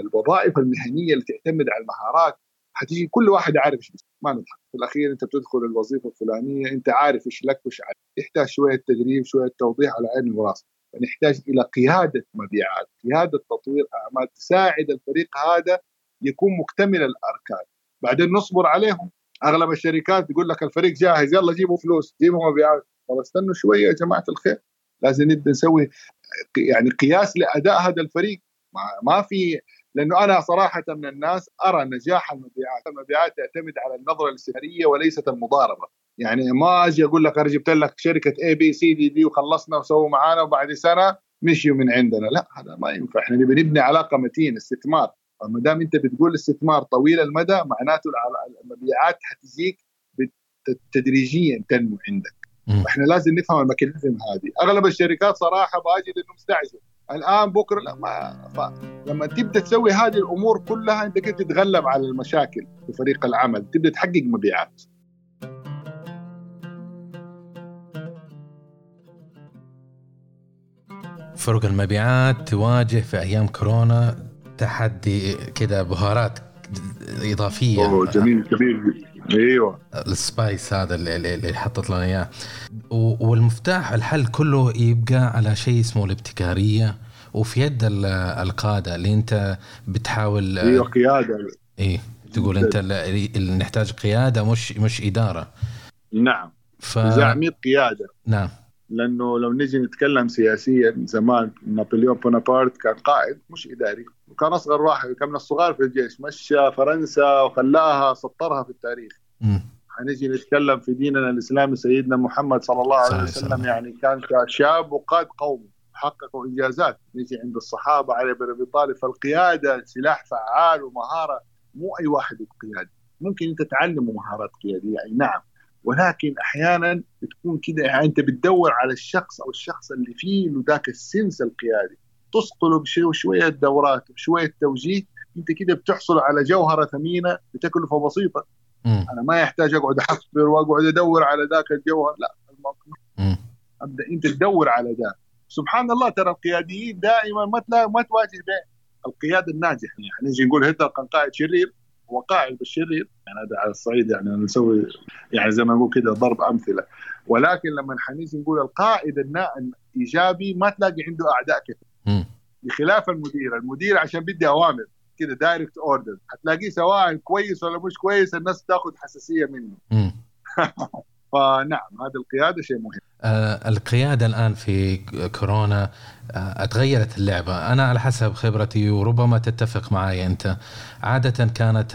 الوظائف المهنية اللي تعتمد على المهارات حتيجي كل واحد عارف إيش ما نضحك. في الأخير أنت بتدخل الوظيفة الفلانية أنت عارف إيش لك وإيش عليك. يحتاج شوية تدريب شوية توضيح على عين وراسك فنحتاج إلى قيادة مبيعات قيادة تطوير أعمال تساعد الفريق هذا يكون مكتمل الأركان. بعدين نصبر عليهم. أغلب الشركات تقول لك الفريق جاهز يلا جيبوا فلوس جيبوا مبيعات. طب استنوا شوية يا جماعة الخير. لازم نبدأ نسوي يعني قياس لأداء هذا الفريق. ما, ما في لأنه أنا صراحة من الناس أرى نجاح المبيعات، المبيعات تعتمد على النظرة الاستثماريه وليست المضاربة، يعني ما أجي أقول لك أنا جبت لك شركة A B C D D وخلصنا وسووا معانا وبعد سنة مشيوا من عندنا، لا هذا ما ينفع، إحنا نبي نبني علاقة متينه استثمار، فما دام أنت بتقول استثمار طويل المدى معناته المبيعات حتجيك تدريجيا تنمو عندك. وإحنا لازم نفهم الميكانيزم هذه، أغلب الشركات صراحة باجد إنه مستعجل، الآن بكرة لا ما لما تبدأ تسوي هذه الأمور كلها أنت كده تتغلب على المشاكل في فريق العمل؟ تبدأ تحقق مبيعات. فرق المبيعات تواجه في أيام كورونا تحدي كذا بهارات إضافية. أوه جميل جميل. أيوه. السبايس هذا اللي, اللي حطت لنا إياه. والمفتاح الحل كله يبقى على شيء اسمه الابتكارية. وفي يد القادة اللي أنت بتحاول أيوه قيادة. إيه تقول أنت اللي نحتاج قيادة مش مش إدارة. نعم. ف... زعمية قيادة. نعم. لأنه لو نجي نتكلم سياسيا زمان نابليون بونابرت كان قائد مش إداري. وكان أصغر واحد كان من الصغار في الجيش مشى فرنسا وخلاها سطرها في التاريخ. م. حنيجي نتكلم في ديننا الإسلامي سيدنا محمد صلى الله عليه وسلم يعني كان شاب وقاد قوم حققوا إنجازات. نجي عند الصحابة علي بن أبي طالب فالقياده سلاح فعال ومهارة. مو أي واحد قيادي ممكن أنت تعلمه مهارات قيادية يعني نعم. ولكن أحيانا بتكون كده يعني أنت بتدور على الشخص أو الشخص اللي فيه له ذاك السنس القيادي. تصقله بشويه دورات بشويه توجيه. أنت كده بتحصل على جوهرة ثمينة بتكلفة بسيطة. م. أنا ما يحتاج أقعد احفر وأقعد أدور على ذاك الجوهر. لا أبدأ أنت تدور على ذاك. سبحان الله ترى القياديين دائما ما ما تواجه به القيادة الناجحة. يعني نجي نقول هتلر كان قائد شرير. هو قائد بالشرير يعني هذا على الصعيد يعني نسوي يعني زي ما نقول كده ضرب أمثلة. ولكن لما حنيجي نقول القائد الإيجابي ما تلاقي عنده أعداء كثير. بخلاف المدير. المدير عشان بدي أوامر كده direct order هتلاقيه سواء كويس ولا مش كويس الناس تاخذ حساسية منه. <laughs> فنعم هذه القيادة شيء مهم. آه القيادة الآن في كورونا آه اتغيرت اللعبة. أنا على حسب خبرتي وربما تتفق معي أنت. عادة كانت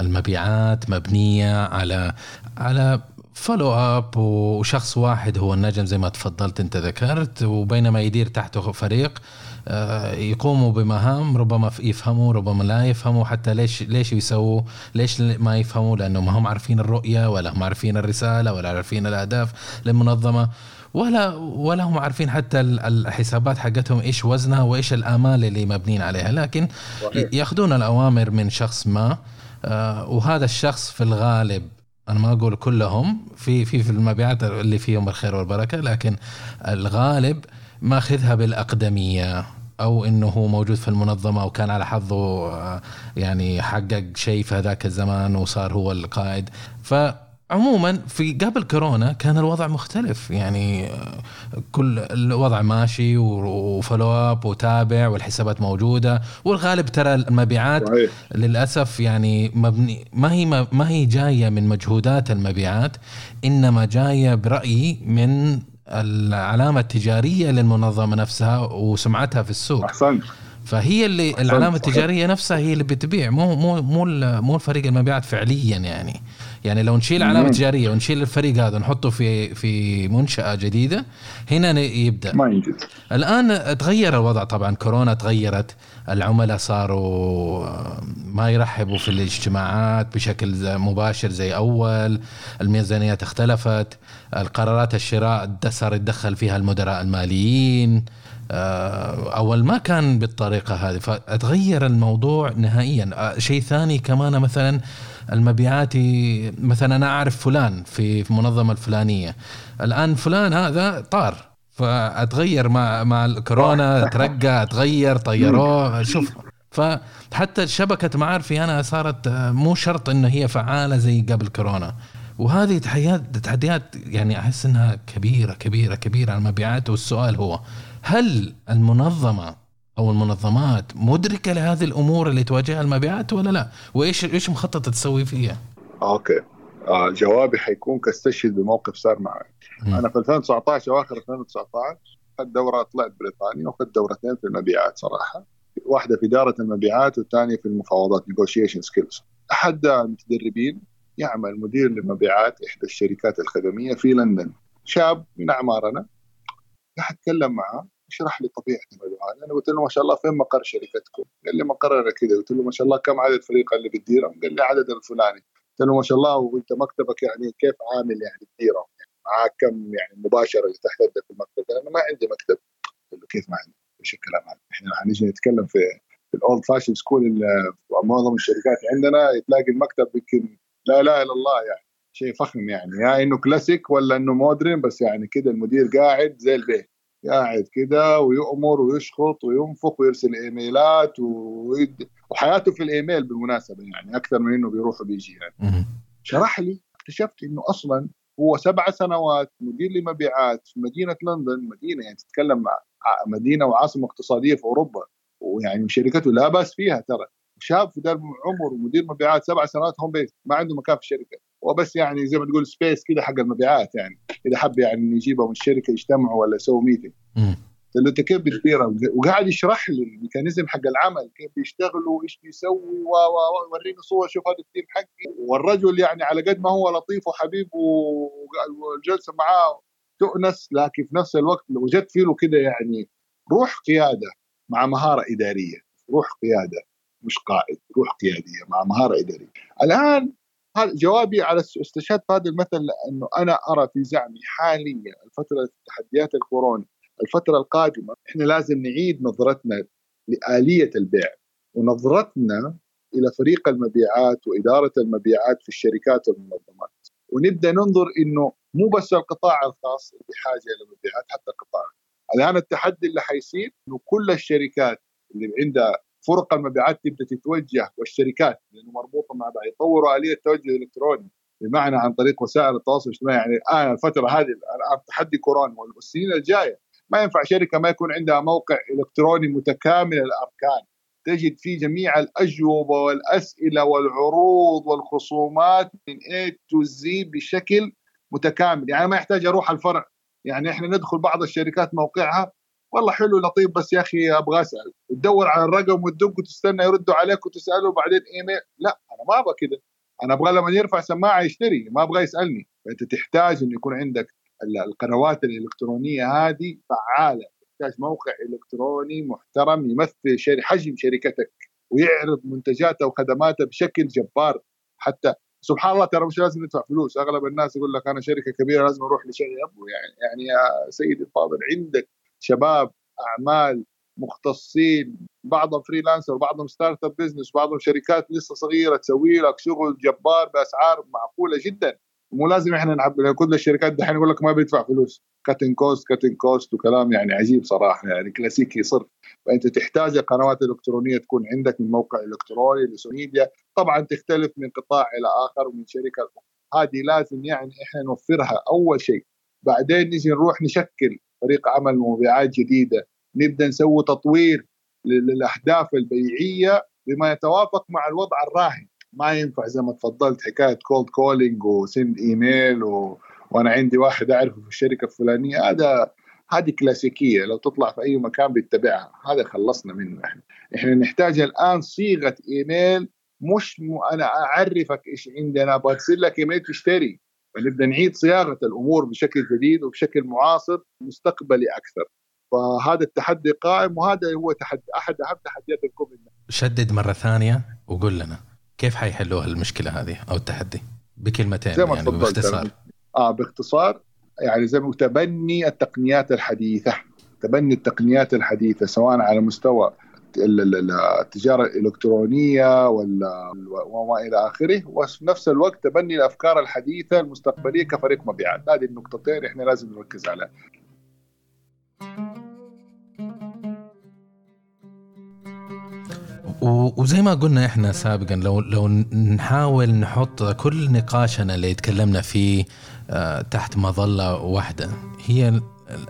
المبيعات مبنية على على follow up وشخص واحد هو النجم زي ما تفضلت انت ذكرت وبينما يدير تحته فريق آه، يقوموا بمهام ربما يفهموا ربما لا يفهموا حتى ليش ليش يسووا ليش ما يفهموا؟ لأنه ما هم عارفين الرؤية ولا هم عارفين الرسالة ولا عارفين الأهداف للمنظمة ولا ولا هم عارفين حتى الحسابات حقتهم إيش وزنها وإيش الأمال اللي مبنين عليها. لكن ياخذون الأوامر من شخص ما آه، وهذا الشخص في الغالب أنا ما أقول كلهم في في في المبيعات اللي فيهم الخير والبركة لكن الغالب ماخذها بالأقدمية أو إنه هو موجود في المنظمة وكان على حظه آه، يعني حقق شيء في هذاك الزمان وصار هو القائد. ف عموما في قبل كورونا كان الوضع مختلف. يعني آه، كل الوضع ماشي وفولو اب وتابع والحسابات موجودة والغالب ترى المبيعات صحيح. للأسف يعني مبني ما هي ما هي جاية من مجهودات المبيعات إنما جاية برأيي من العلامة التجارية للمنظمة نفسها وسمعتها في السوق. أحسنت. فهي اللي العلامة التجارية نفسها هي اللي بتبيع مو مو مو مو الفريق المبيعات فعليا يعني. يعني لو نشيل علامة. تجاريه ونشيل الفريق هذا ونحطه في في منشأة جديدة هنا يبدأ. ما ينجز الآن تغير الوضع طبعا كورونا تغيرت العملاء صاروا ما يرحبوا في الاجتماعات بشكل مباشر زي أول الميزانيات اختلفت القرارات الشراء صار يتدخل فيها المدراء الماليين آه، أول ما كان بالطريقة هذه فتغير الموضوع نهائيا. آه، شيء ثاني كمان مثلا المبيعات مثلا أنا أعرف فلان في في المنظمه الفلانية. الآن فلان هذا طار فأتغير مع مع الكورونا <laughs> ترقى اتغير طيروه شوف. فحتى شبكة معارفي أنا صارت آه، مو شرط إنه هي فعالة زي قبل كورونا. وهذه تحديات تحديات يعني أحس إنها كبيرة كبيرة كبيرة على المبيعات. والسؤال هو هل المنظمة أو المنظمات مدركة لهذه الأمور اللي تواجهها المبيعات ولا لا؟ وايش إيش مخططة تسوي فيها؟ أوكي آه جوابي حيكون كاستشهد بموقف صار معي مم. أنا في 2019 أواخر 2019 اخذت دورة طلعت بريطانيا واخذت دورتين في المبيعات صراحة واحدة في إدارة المبيعات والثانية في المفاوضات negotiation skills أحد المتدربين يعمل مدير لمبيعات إحدى الشركات الخدمية في لندن شاب من أعمارنا قاعد أتكلم معه يشرح لي طبيعه المبيعات أنا قلت له ما شاء الله فين مقر شركتكم؟ قال لي مقرنا كذا قلت له ما شاء الله كم عدد فريق اللي بتديرهم؟ قال لي عدد الفلاني قلت له ما شاء الله وانت مكتبك يعني كيف عامل يعني تديره؟ يعني معاك كم يعني مباشرة اللي تحت يدك في المكتب؟ أنا ما عندي مكتب قلت له كيف ما عندي؟ إيش الكلام هذا؟ إحنا حنيجي نتكلم في ال old fashion school معظم الشركات عندنا تلاقي المكتب يمكن لا إله إلا الله يعني شيء فخم يعني يا إنه كلاسيك ولا إنه modern بس يعني كده المدير قاعد زي البيت قاعد كده ويؤمر ويشخط وينفخ ويرسل إيميلات ويد... وحياته في الإيميل بالمناسبة يعني أكثر من إنه بيروح وبيجي يعني. شرح لي اكتشفت إنه أصلا هو سبع سنوات مدير لمبيعات في مدينة لندن مدينة يعني تتكلم مع مدينة وعاصمة اقتصادية في أوروبا ويعني شركته لا بأس فيها ترى. شاب في ذا العمر ومدير مبيعات سبع سنوات home base ما عنده مكان في الشركة. هو بس يعني زي ما تقول space كده حق المبيعات يعني. إذا حب يعني يجيبهم الشركة يجتمعوا ولا يسووا meeting. قلت له أنت كيف بتديرها وقاعد يشرح لي ال mechanism حق العمل كيف بيشتغلوا وايش بيسوي و و- وريني صور شوف هذا ال team حقي. والرجل يعني على قد ما هو لطيف وحبيب والجلسة معاه تؤنس لكن في نفس الوقت لو وجدت فيه كده يعني روح قيادة مع مهارة إدارية. روح قيادة مش قائد روح قيادية مع مهارة إدارية. الآن جوابي على استشهاد هذا المثل لأنه أنا أرى في زعمي حاليا الفترة تحديات الكورونا الفترة القادمة إحنا لازم نعيد نظرتنا لآلية البيع ونظرتنا إلى فريق المبيعات وإدارة المبيعات في الشركات والمنظمات ونبدأ ننظر إنه مو بس القطاع الخاص بحاجه إلى المبيعات حتى القطاع. الآن التحدي اللي حيصير إنه كل الشركات اللي عندها فرق المبيعات تبدا تتوجه والشركات لأنه مربوطة مع بعض. يطوروا آلية التوجه الالكتروني بمعنى عن طريق وسائل التواصل الاجتماعي. يعني الان الفترة هذه الآن تحدي كورونا والسنين الجاية ما ينفع شركة ما يكون عندها موقع إلكتروني متكامل الاركان تجد فيه جميع الأجوبة والأسئلة والعروض والخصومات من A to Z بشكل متكامل. يعني ما يحتاج أروح الفرع. يعني إحنا ندخل بعض الشركات موقعها والله حلو لطيف بس يا أخي أبغى أسأل. وتدور على الرقم وتدق وتستنى يردوا عليك وتساله بعدين إيميل. لا أنا ما أبغى كده. أنا أبغى لما يرفع سماعة يشتري ما أبغى يسألني. فأنت تحتاج انه يكون عندك ال- القنوات الإلكترونية هذه فعالة. تحتاج موقع إلكتروني محترم يمثل شر- حجم شركتك ويعرض منتجاته وخدماته بشكل جبار. حتى سبحان الله ترى مش لازم ندفع فلوس. أغلب الناس يقول لك أنا شركة كبيرة لازم أروح لشيء أبو. يعني يعني يا سيدي الفاضل عندك شباب أعمال مختصين بعضهم freelancer وبعضهم startup business وبعضهم شركات لسه صغيرة تسوي لك شغل جبار بأسعار معقولة جدا. مو لازم إحنا لأن كل الشركات دحين يقول لك ما بيدفع فلوس. cutting cost cutting cost وكلام يعني عجيب صراحة يعني كلاسيكي صرف فأنت تحتاج القنوات الإلكترونية تكون عندك من موقع إلكتروني ل social media طبعا تختلف من قطاع إلى آخر ومن شركة لأخرى. هذه لازم يعني إحنا نوفرها أول شيء. بعدين نجي نروح نشكل فريق عمل مبيعات جديدة. نبدأ نسوي تطوير لل- للأهداف البيعية بما يتوافق مع الوضع الراهن. ما ينفع زي ما تفضلت حكاية cold calling و send email و... وأنا عندي واحد أعرفه في الشركة الفلانية. هذا هذه كلاسيكية. لو تطلع في أي مكان بيتبعها. هذا خلصنا منه إحنا. إحنا نحتاج الآن صيغة ايميل مش م... أنا أعرفك إيش عندي أنا أبغى لك ايميل تشتري. فنبدا نعيد صياغة الأمور بشكل جديد وبشكل معاصر مستقبلي أكثر. فهذا التحدي قائم وهذا هو تحدي أحد أهم تحديات الكوفيد شدد مرة ثانية وقول لنا كيف حيحلوها المشكلة هذه أو التحدي؟ بكلمتين زي ما يعني باختصار. آه باختصار يعني زي ما تبني التقنيات الحديثة. تبني التقنيات الحديثة سواء على مستوى التجارة الإلكترونية وما إلى آخره. وفي نفس الوقت تبني الأفكار الحديثة المستقبلية كفريق مبيعات. هذه النقطتين إحنا لازم نركز عليها. وزي ما قلنا إحنا سابقا لو لو نحاول نحط كل نقاشنا اللي تكلمنا فيه آه، تحت مظلة واحدة هي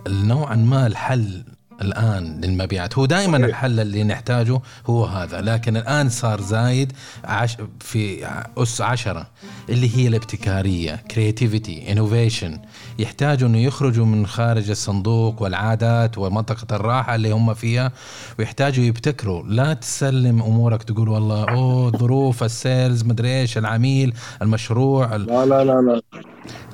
نوعا ما الحل الآن للمبيعات. هو دائما. الحل اللي نحتاجه هو هذا لكن الآن صار زايد عش في أس عشرة اللي هي الابتكارية creativity innovation يحتاجوا إنه يخرجوا من خارج الصندوق والعادات ومنطقة الراحة اللي هم فيها ويحتاجوا يبتكروا. لا تسلم أمورك تقول والله أوه ظروف ال sales مدري إيش العميل المشروع ال- لا لا لا لا.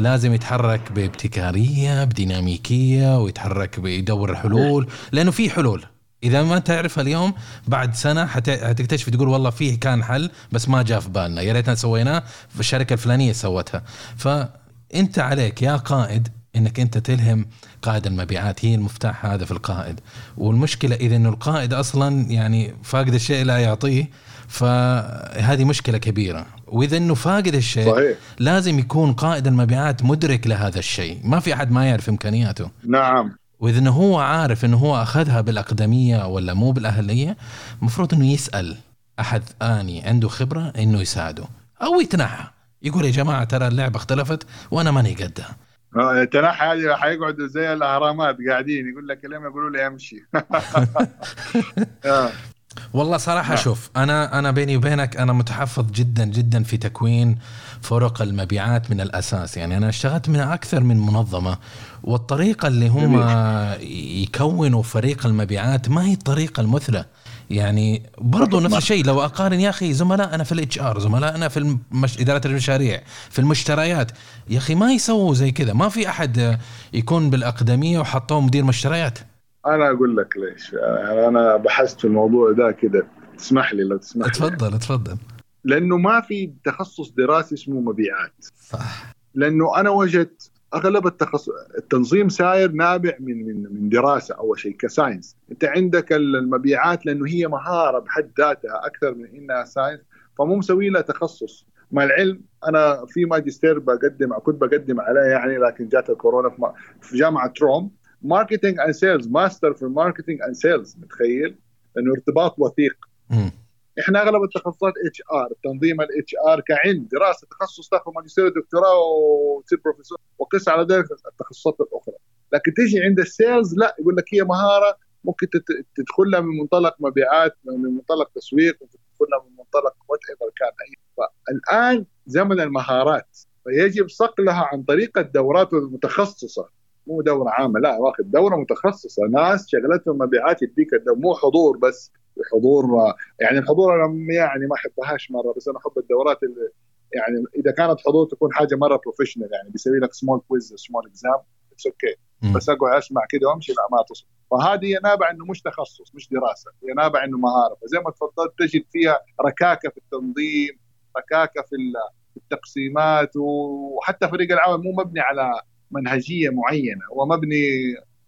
لازم يتحرك بابتكارية بديناميكية ويتحرك بيدور حلول لأنه في حلول. إذا ما تعرفها اليوم بعد سنة حت- حتكتشف تقول والله فيه كان حل بس ما جاء في بالنا. يا ريتنا سويناه في الشركة الفلانية سوتها. فأنت عليك يا قائد إنك أنت تلهم قائد المبيعات. هي المفتاح هذا في القائد. والمشكلة إذا إنه القائد أصلا يعني فاقد الشيء لا يعطيه فهذه مشكلة كبيرة. وإذا إنه فاقد الشيء صحيح. لازم يكون قائد المبيعات مدرك لهذا الشيء. ما في أحد ما يعرف إمكانياته. نعم. وإذا إنه هو عارف إنه هو أخذها بالأقدمية ولا مو بالأهلية المفروض إنه يسأل أحد آني عنده خبرة إنه يساعده. أو يتنحى. يقول يا جماعة ترى اللعبة اختلفت وأنا ماني قدها. آه، التنحي هذه حيقعدوا زي الأهرامات قاعدين. يقول لك لما يقولوا لي أمشي. <laughs> آه. والله صراحة نعم. شوف أنا أنا بيني وبينك أنا متحفظ جدا جدا في تكوين فرق المبيعات من الأساس. يعني أنا اشتغلت من أكثر من منظمة والطريقة اللي هم يكونوا فريق المبيعات ما هي الطريقة المثلى. يعني برضو نفس الشيء لو أقارن يا أخي زملائنا في الإتش آر زملائنا في المش... إدارة المشاريع في المشتريات. يا أخي ما يسووا زي كذا. ما في أحد يكون بالأقدمية وحطوه مدير مشتريات. أنا أقول لك ليش. يعني أنا بحثت في الموضوع ده كده. تسمح لي لو تسمح لي. تفضل تفضل لأنه ما في تخصص دراسي اسمه مبيعات. صح. لأنه أنا وجدت أغلب التخصص التنظيم ساير نابع من من من دراسة أول شيء ك science. أنت عندك المبيعات لأنه هي مهارة بحد ذاتها أكثر من إنها science فمو مسوي لها تخصص. مع العلم أنا في ماجستير بقدم كنت بقدم عليه يعني لكن جات الكورونا في, في جامعة روم. marketing and sales master في ال marketing and sales متخيل؟ إنه ارتباط وثيق. إحنا أغلب التخصصات اتش ار تنظيم الاتش ار كعلم دراسة تخصص تاخذ ماجستير ودكتوراه وتصير بروفيسور وقس على ذلك التخصصات الأخرى. لكن تيجي عند ال sales لا يقول لك هي مهارة ممكن تدخلها من منطلق مبيعات من منطلق تسويق ممكن تدخلها من منطلق whatever كان أي فالآن زمن المهارات فيجب صقلها عن طريق الدورات المتخصصة. مو دورة عامة لا واخذ دورة متخصصة. ناس شغلتهم مبيعات يديك مو حضور بس حضور يعني الحضور أنا يعني ما أحبهاش مرة بس أنا أحب الدورات اللي يعني إذا كانت حضور تكون حاجة مرة professional يعني بيسوي لك small quiz small exam it's okay. بس أقعد أسمع كده وأمشي لا ما تصل. فهذه هي نابع إنه مش تخصص مش دراسة هي نابع إنه مهارة. فزي ما تفضلت تجد فيها ركاكة في التنظيم ركاكة في التقسيمات وحتى فريق العمل مو مبني على منهجية معينة هو مبني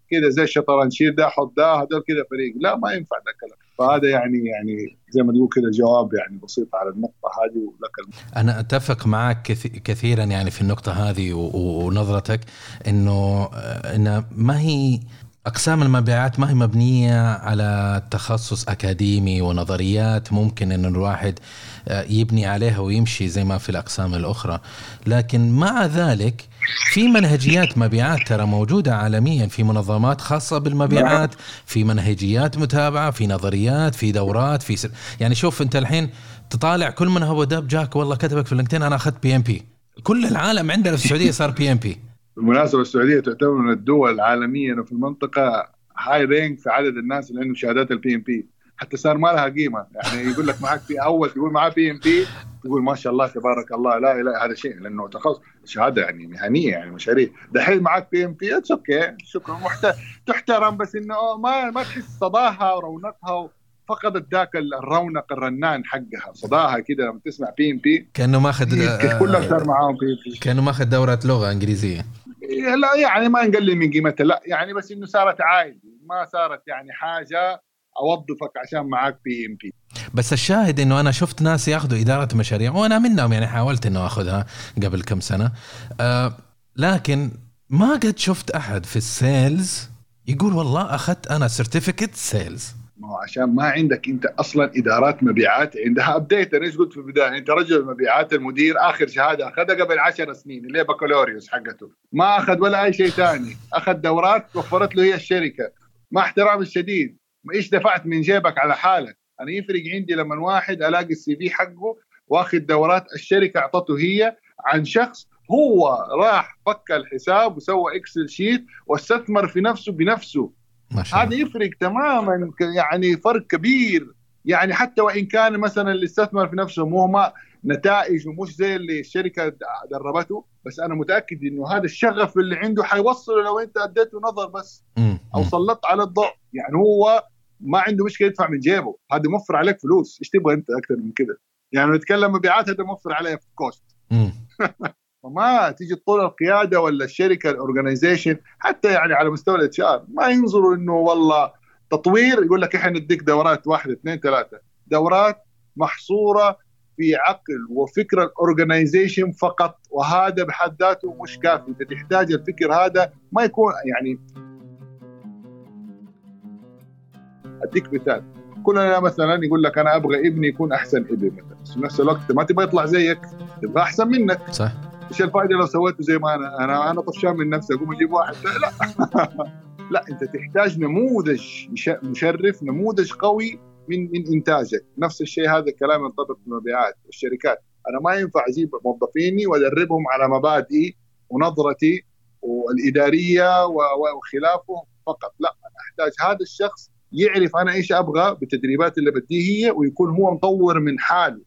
كده زي الشطرنج شيل ده حط ده هذول كده فريق. لا ما ينفع ده الكلام. فهذا يعني يعني زي ما تقول كده جواب يعني بسيط على النقطة هذه ولك أنا أتفق معك كث- كثيرا يعني في النقطة هذه ونظرتك إنه إن ما هي أقسام المبيعات ما هي مبنية على تخصص أكاديمي ونظريات ممكن إن الواحد آه، يبني عليها ويمشي زي ما في الأقسام الأخرى. لكن مع ذلك في منهجيات مبيعات ترى موجودة عالميا. في منظمات خاصة بالمبيعات في منهجيات متابعة في نظريات في دورات في سر... يعني شوف أنت الحين تطالع كل من هو دب جاك والله كتبك في اللينكدين أنا أخذت PMP كل العالم عندنا في السعودية صار PMP بالمناسبة السعودية تعتبر من الدول عالميا وفي المنطقة high rank في عدد الناس اللي عندهم شهادات ال PMP حتى صار ما لها قيمة. يعني يقول لك معك في أول تقول معاه PMP تقول ما شاء الله تبارك الله لا لا هذا شيء. لأنه تخصص شهادة يعني مهنية يعني مشاريع. دحين معك PMP it's okay شكرا. محت- تحترم بس إنه ما ما تحس صداها ورونقها فقدت ذاك الرونق الرنان حقها. صداها كده لما تسمع PMP كأنه ماخذ كلهم صار معاهم PMP كأنه ماخذ دورة لغة إنجليزية. لا يعني ما نقلل من قيمتها. لا يعني بس إنه صارت عادي ما صارت يعني حاجة أوظفك عشان معاك PMP بس الشاهد إنه أنا شفت ناس ياخذوا إدارة مشاريع وأنا منهم يعني حاولت إنه أخذها قبل كم سنة. آه لكن ما قد شفت أحد في ال sales يقول والله أخذت أنا certificate sales ما هو عشان ما عندك انت أصلا ادارات مبيعات عندها ابديت أنا إيش قلت في البداية؟ انت رجل مبيعات المدير آخر شهادة أخذها قبل 10 سنين اللي هي بكالوريوس حقته. ما أخذ ولا أي شيء ثاني. أخذ دورات وفرت له هي الشركة. مع احترام الشديد إيش دفعت من جيبك على حالك؟ أنا يفرق عندي لما واحد ألاقي ال CV حقه وأخذ دورات الشركة أعطته هي عن شخص هو راح فك الحساب وسوى Excel sheet واستثمر في نفسه بنفسه. ما شاء هذا يفرق تماما يعني فرق كبير. يعني حتى وإن كان مثلا اللي استثمر في نفسه مو ما نتائج ومش زي اللي الشركة دربته بس أنا متأكد إنه هذا الشغف اللي عنده حيوصله لو أنت أديته نظر بس مم. أو. سلطت على الضوء. يعني هو ما عنده مشكلة يدفع من جيبه. هذا موفر عليك فلوس. إيش تبغى أنت أكثر من كده؟ يعني نتكلم مبيعات هذا موفر عليه cost <laughs> فما تيجي تطول القيادة ولا الشركة ال organization حتى يعني على مستوى ال HR ما ينظروا إنه والله تطوير يقول لك إحنا نديك دورات واحدة اثنين ثلاثة. دورات محصورة في عقل وفكر ال organization فقط وهذا بحد ذاته مش كافي. انت تحتاج الفكر هذا ما يكون يعني. أديك مثال. كلنا مثلا يقول لك أنا أبغى ابني يكون أحسن ابن مثلا. في نفس الوقت ما تبغى يطلع زيك تبغى أحسن منك. صح. إيش الفائده لو سويته زي ما أنا. أنا أنا طفشان من نفسي أقوم أجيب واحد. لا <laughs> لا. أنت تحتاج نموذج مش- مشرف نموذج قوي من من إنتاجك. نفس الشيء هذا الكلام ينطبق في المبيعات والشركات أنا ما ينفع أجيب موظفيني وأدربهم على مبادئي ونظرتي والإدارية وخلافه فقط. لا أنا أحتاج هذا الشخص يعرف أنا إيش أبغى بالتدريبات اللي بديه هي ويكون هو مطور من حاله.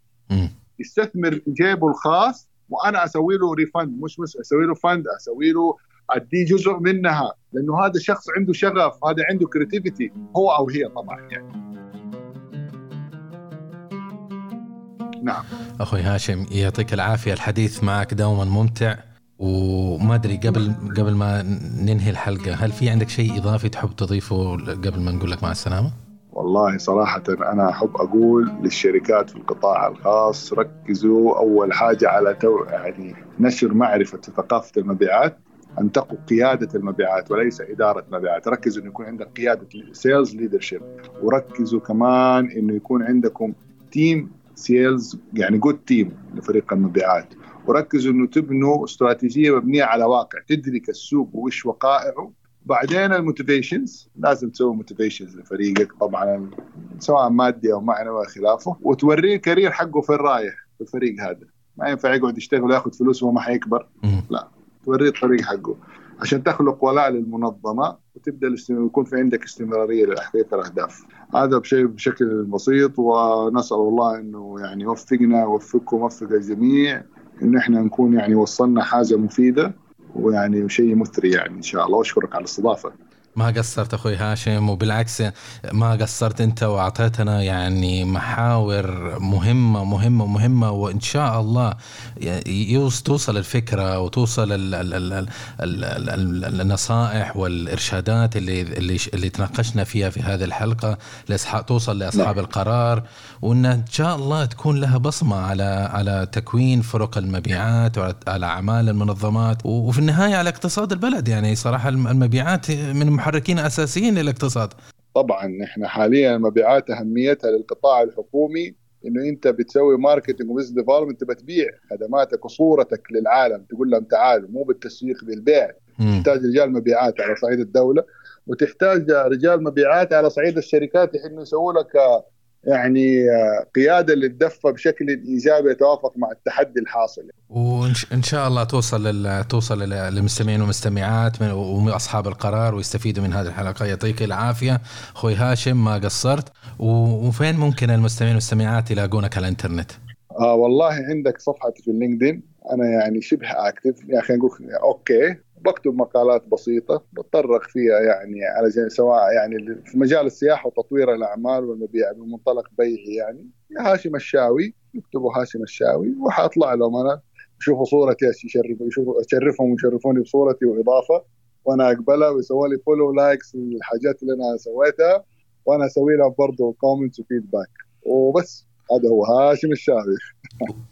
يستثمر في جيبه الخاص وأنا أسوي له refund مش بس أسوي له fund أسوي له أديه جزء منها لأنه هذا شخص عنده شغف هذا عنده creativity هو أو هي طبعا يعني نعم أخوي هاشم يعطيك العافية الحديث معك دوما ممتع وما أدري قبل قبل ما ننهي الحلقة هل في عندك شيء إضافي تحب تضيفه قبل ما نقول لك مع السلامة؟ والله صراحة أنا أحب أقول للشركات في القطاع الخاص ركزوا أول حاجة على to يعني نشر معرفة ثقافة المبيعات أن تقوا قيادة المبيعات وليس إدارة مبيعات ركزوا أن يكون عندك قيادة sales leadership وركزوا كمان أنه يكون عندكم team sales يعني good team لفريق المبيعات وركزوا أنه تبنوا استراتيجية مبنية على واقع تدرك السوق وإيش وقائعه بعدين ال motivations لازم تسوي motivations لفريقك طبعا سواء مادي أو معنوي وخلافه وتوريه ال career حقه فين رايح في الفريق هذا. ما ينفع يقعد يشتغل وياخذ فلوس وهو ما حيكبر. مم. توريه الطريق حقه. عشان تخلق ولاء للمنظمة وتبدأ يكون في عندك استمرارية لتحقيق الأهداف. هذا بشيء بشكل بسيط ونسأل الله إنه يعني يوفقنا ويوفقكم ويوفق الجميع إنه إحنا نكون يعني وصلنا حاجة مفيدة. ويعني شيء مثري يعني إن شاء الله. وأشكرك على الاستضافة. ما قصرت أخوي هاشم وبالعكس ما قصرت أنت وأعطيتنا يعني محاور مهمة مهمة مهمة وإن شاء الله توصل الفكرة وتوصل ال ال ال ال ال ال النصائح والإرشادات اللي اللي اللي تناقشنا فيها في هذه الحلقة لاصحاب توصل لأصحاب القرار وإن ان شاء الله تكون لها بصمة على على تكوين فرق المبيعات وعلى أعمال المنظمات وفي النهاية على اقتصاد البلد. يعني صراحة المبيعات من محركين أساسيين للاقتصاد طبعا إحنا حاليا مبيعات أهميتها للقطاع الحكومي إنه أنت بتسوي marketing و business development بتبيع خدماتك وصورتك للعالم تقول لهم تعالوا مو بالتسويق بالبيع. تحتاج رجال مبيعات على صعيد الدولة وتحتاج رجال مبيعات على صعيد الشركات انه يسووا لك يعني آه، قيادة للدفه بشكل إيجابي يتوافق مع التحدي الحاصل. وإن شاء الله توصل لل... توصل للمستمعين والمستمعات من... وأصحاب القرار ويستفيدوا من هذه الحلقة. يعطيك العافية أخوي هاشم ما قصرت. و... وفين ممكن المستمعين والمستمعات يلاقونك على الإنترنت؟ آه والله عندك صفحتي في ال LinkedIn. أنا يعني شبه active يا أخي نقول okay. بكتب مقالات بسيطة بتطرق فيها يعني على سواء يعني في مجال السياحة وتطوير الأعمال والمبيع بمنطلق بيعي يعني. هاشم الشاوي يكتبوا هاشم الشاوي وحأطلع لهم أنا يشوفوا صورتي يشرفوا يشوفوا أشرفهم ويشرفوني بصورتي وإضافة وأنا أقبلها ويسووا لي follow likes للحاجات اللي أنا سويتها وأنا أسوي لها برضه comments و feedback وبس هذا هو هاشم الشاوي.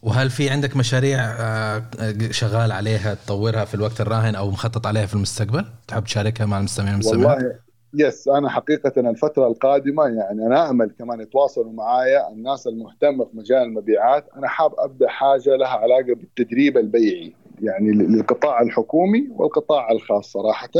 وهل في عندك مشاريع آه، شغال عليها تطورها في الوقت الراهن أو مخطط عليها في المستقبل؟ تحب تشاركها مع المستمعين والمستمعات والله yes أنا حقيقة الفترة القادمة يعني أنا امل كمان يتواصلوا معايا الناس المهتمة في مجال المبيعات أنا حاب أبدأ حاجة لها علاقة بالتدريب البيعي يعني للقطاع الحكومي والقطاع الخاص صراحة.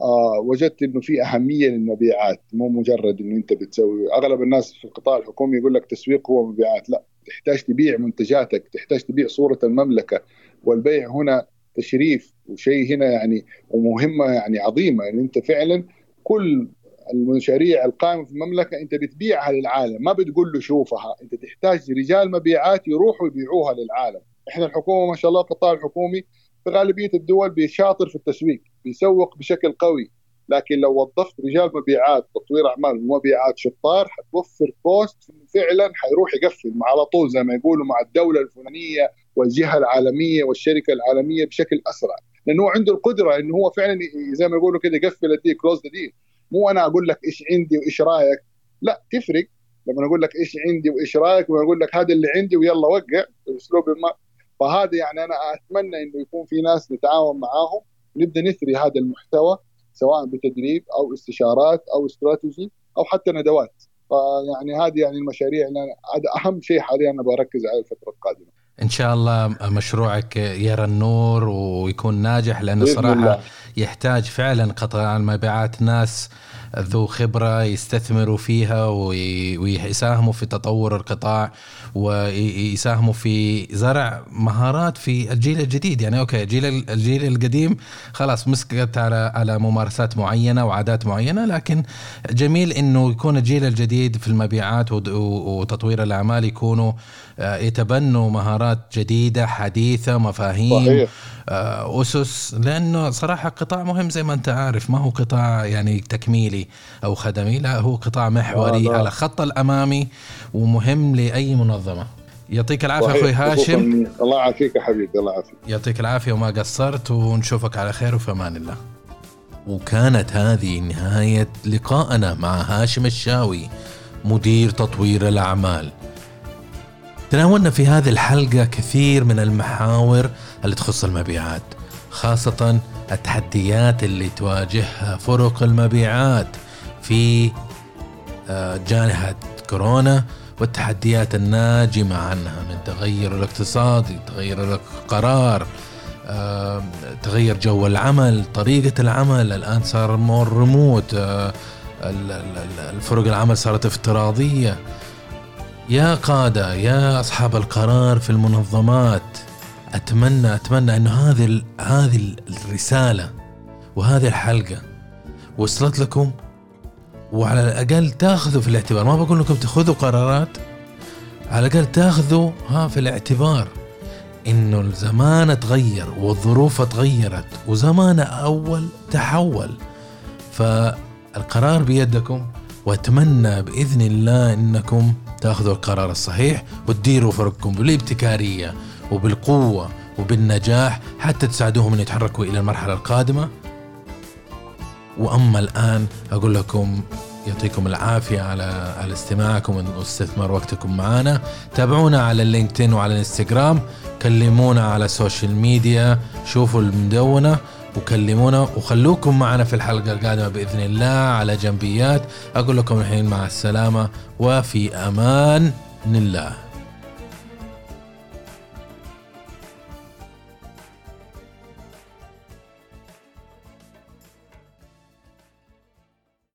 آه وجدت إنه في أهمية للمبيعات مو مجرد إنه أنت بتسوي أغلب الناس في القطاع الحكومي يقول لك تسويق هو مبيعات لا. تحتاج تبيع منتجاتك تحتاج تبيع صورة المملكة والبيع هنا تشريف وشيء هنا يعني ومهمة يعني عظيمة يعني أنت فعلا كل المشاريع القائمة في المملكة أنت بتبيعها للعالم ما بتقول له شوفها أنت تحتاج رجال مبيعات يروحوا يبيعوها للعالم. إحنا الحكومة ما شاء الله القطاع الحكومي في غالبية الدول بيشاطر في التسويق بيسوق بشكل قوي. لكن لو وظفت رجال مبيعات تطوير أعمال ومبيعات شطار حتوفر cost فعلا حيروح يقفل على طول زي ما يقولوا مع الدولة الفلانية والجهة العالمية والشركة العالمية بشكل أسرع. لأنه هو عنده القدرة انه هو فعلا زي ما يقولوا كده يقفل ال deal close the مو أنا أقول لك إيش عندي وإيش رأيك. لا تفرق. لما أقول لك إيش عندي وإيش رأيك واقول لك هذا اللي عندي ويلا وقع بأسلوب ما. فهذا يعني أنا أتمنى إنه يكون في ناس نتعاون معاهم نبدأ نثري هذا المحتوى. سواء بتدريب أو استشارات أو استراتيجي أو حتى ندوات. فيعني هذه يعني المشاريع اللي هذا أهم شيء حاليا أنا بركز عليه الفترة القادمة. إن شاء الله مشروعك يرى النور ويكون ناجح لأنه صراحة الله. يحتاج فعلا قطاع المبيعات. ناس ذو خبرة يستثمروا فيها ويساهموا في تطور القطاع ويساهموا في زرع مهارات في الجيل الجديد. يعني أوكي الجيل الجيل القديم خلاص مسكت على على ممارسات معينة وعادات معينة لكن جميل إنه يكون الجيل الجديد في المبيعات وتطوير الأعمال يكونوا يتبنوا مهارات جديدة حديثة مفاهيم صحيح. آه، أسس. لأنه صراحة قطاع مهم زي ما أنت عارف. ما هو قطاع يعني تكميلي أو خدمي لا هو قطاع محوري آه على خط الأمامي ومهم لأي منظمة. يعطيك العافية أخوي هاشم. الله يعافيك يا حبيبي. الله يعافيك. يعطيك العافية وما قصرت ونشوفك على خير وفي أمان الله. وكانت هذه نهاية لقائنا مع هاشم الشاوي مدير تطوير الأعمال. تناولنا في هذه الحلقة كثير من المحاور اللي تخص المبيعات خاصة التحديات اللي تواجهها فرق المبيعات في آه، جائحة كورونا والتحديات الناجمة عنها من تغير الاقتصادي تغير القرار آه، تغير جو العمل طريقة العمل. الآن صار مور ريموت آه، الفرق العمل صارت افتراضية. يا قادة يا أصحاب القرار في المنظمات أتمنى أتمنى أنه هذه هذه الرسالة وهذه الحلقة وصلت لكم وعلى الأقل تأخذوا في الاعتبار. ما بقول لكم تأخذوا قرارات على الأقل تأخذوا ها في الاعتبار إنه الزمان تغير والظروف تغيرت وزمان أول تحول. فالقرار بيدكم وأتمنى بإذن الله إنكم تاخذوا القرار الصحيح وتديروا فرقكم بالابتكارية وبالقوة وبالنجاح حتى تساعدوهم ان يتحركوا إلى المرحلة القادمة. وأما الآن أقول لكم يعطيكم العافية على على استماعكم واستثمار وقتكم معنا تابعونا على ال LinkedIn وعلى الانستغرام. كلمونا على ال social media. شوفوا المدونة. وكلمونا وخلوكم معنا في الحلقة القادمة بإذن الله على جنبيات. أقول لكم الحين مع السلامة وفي أمان الله.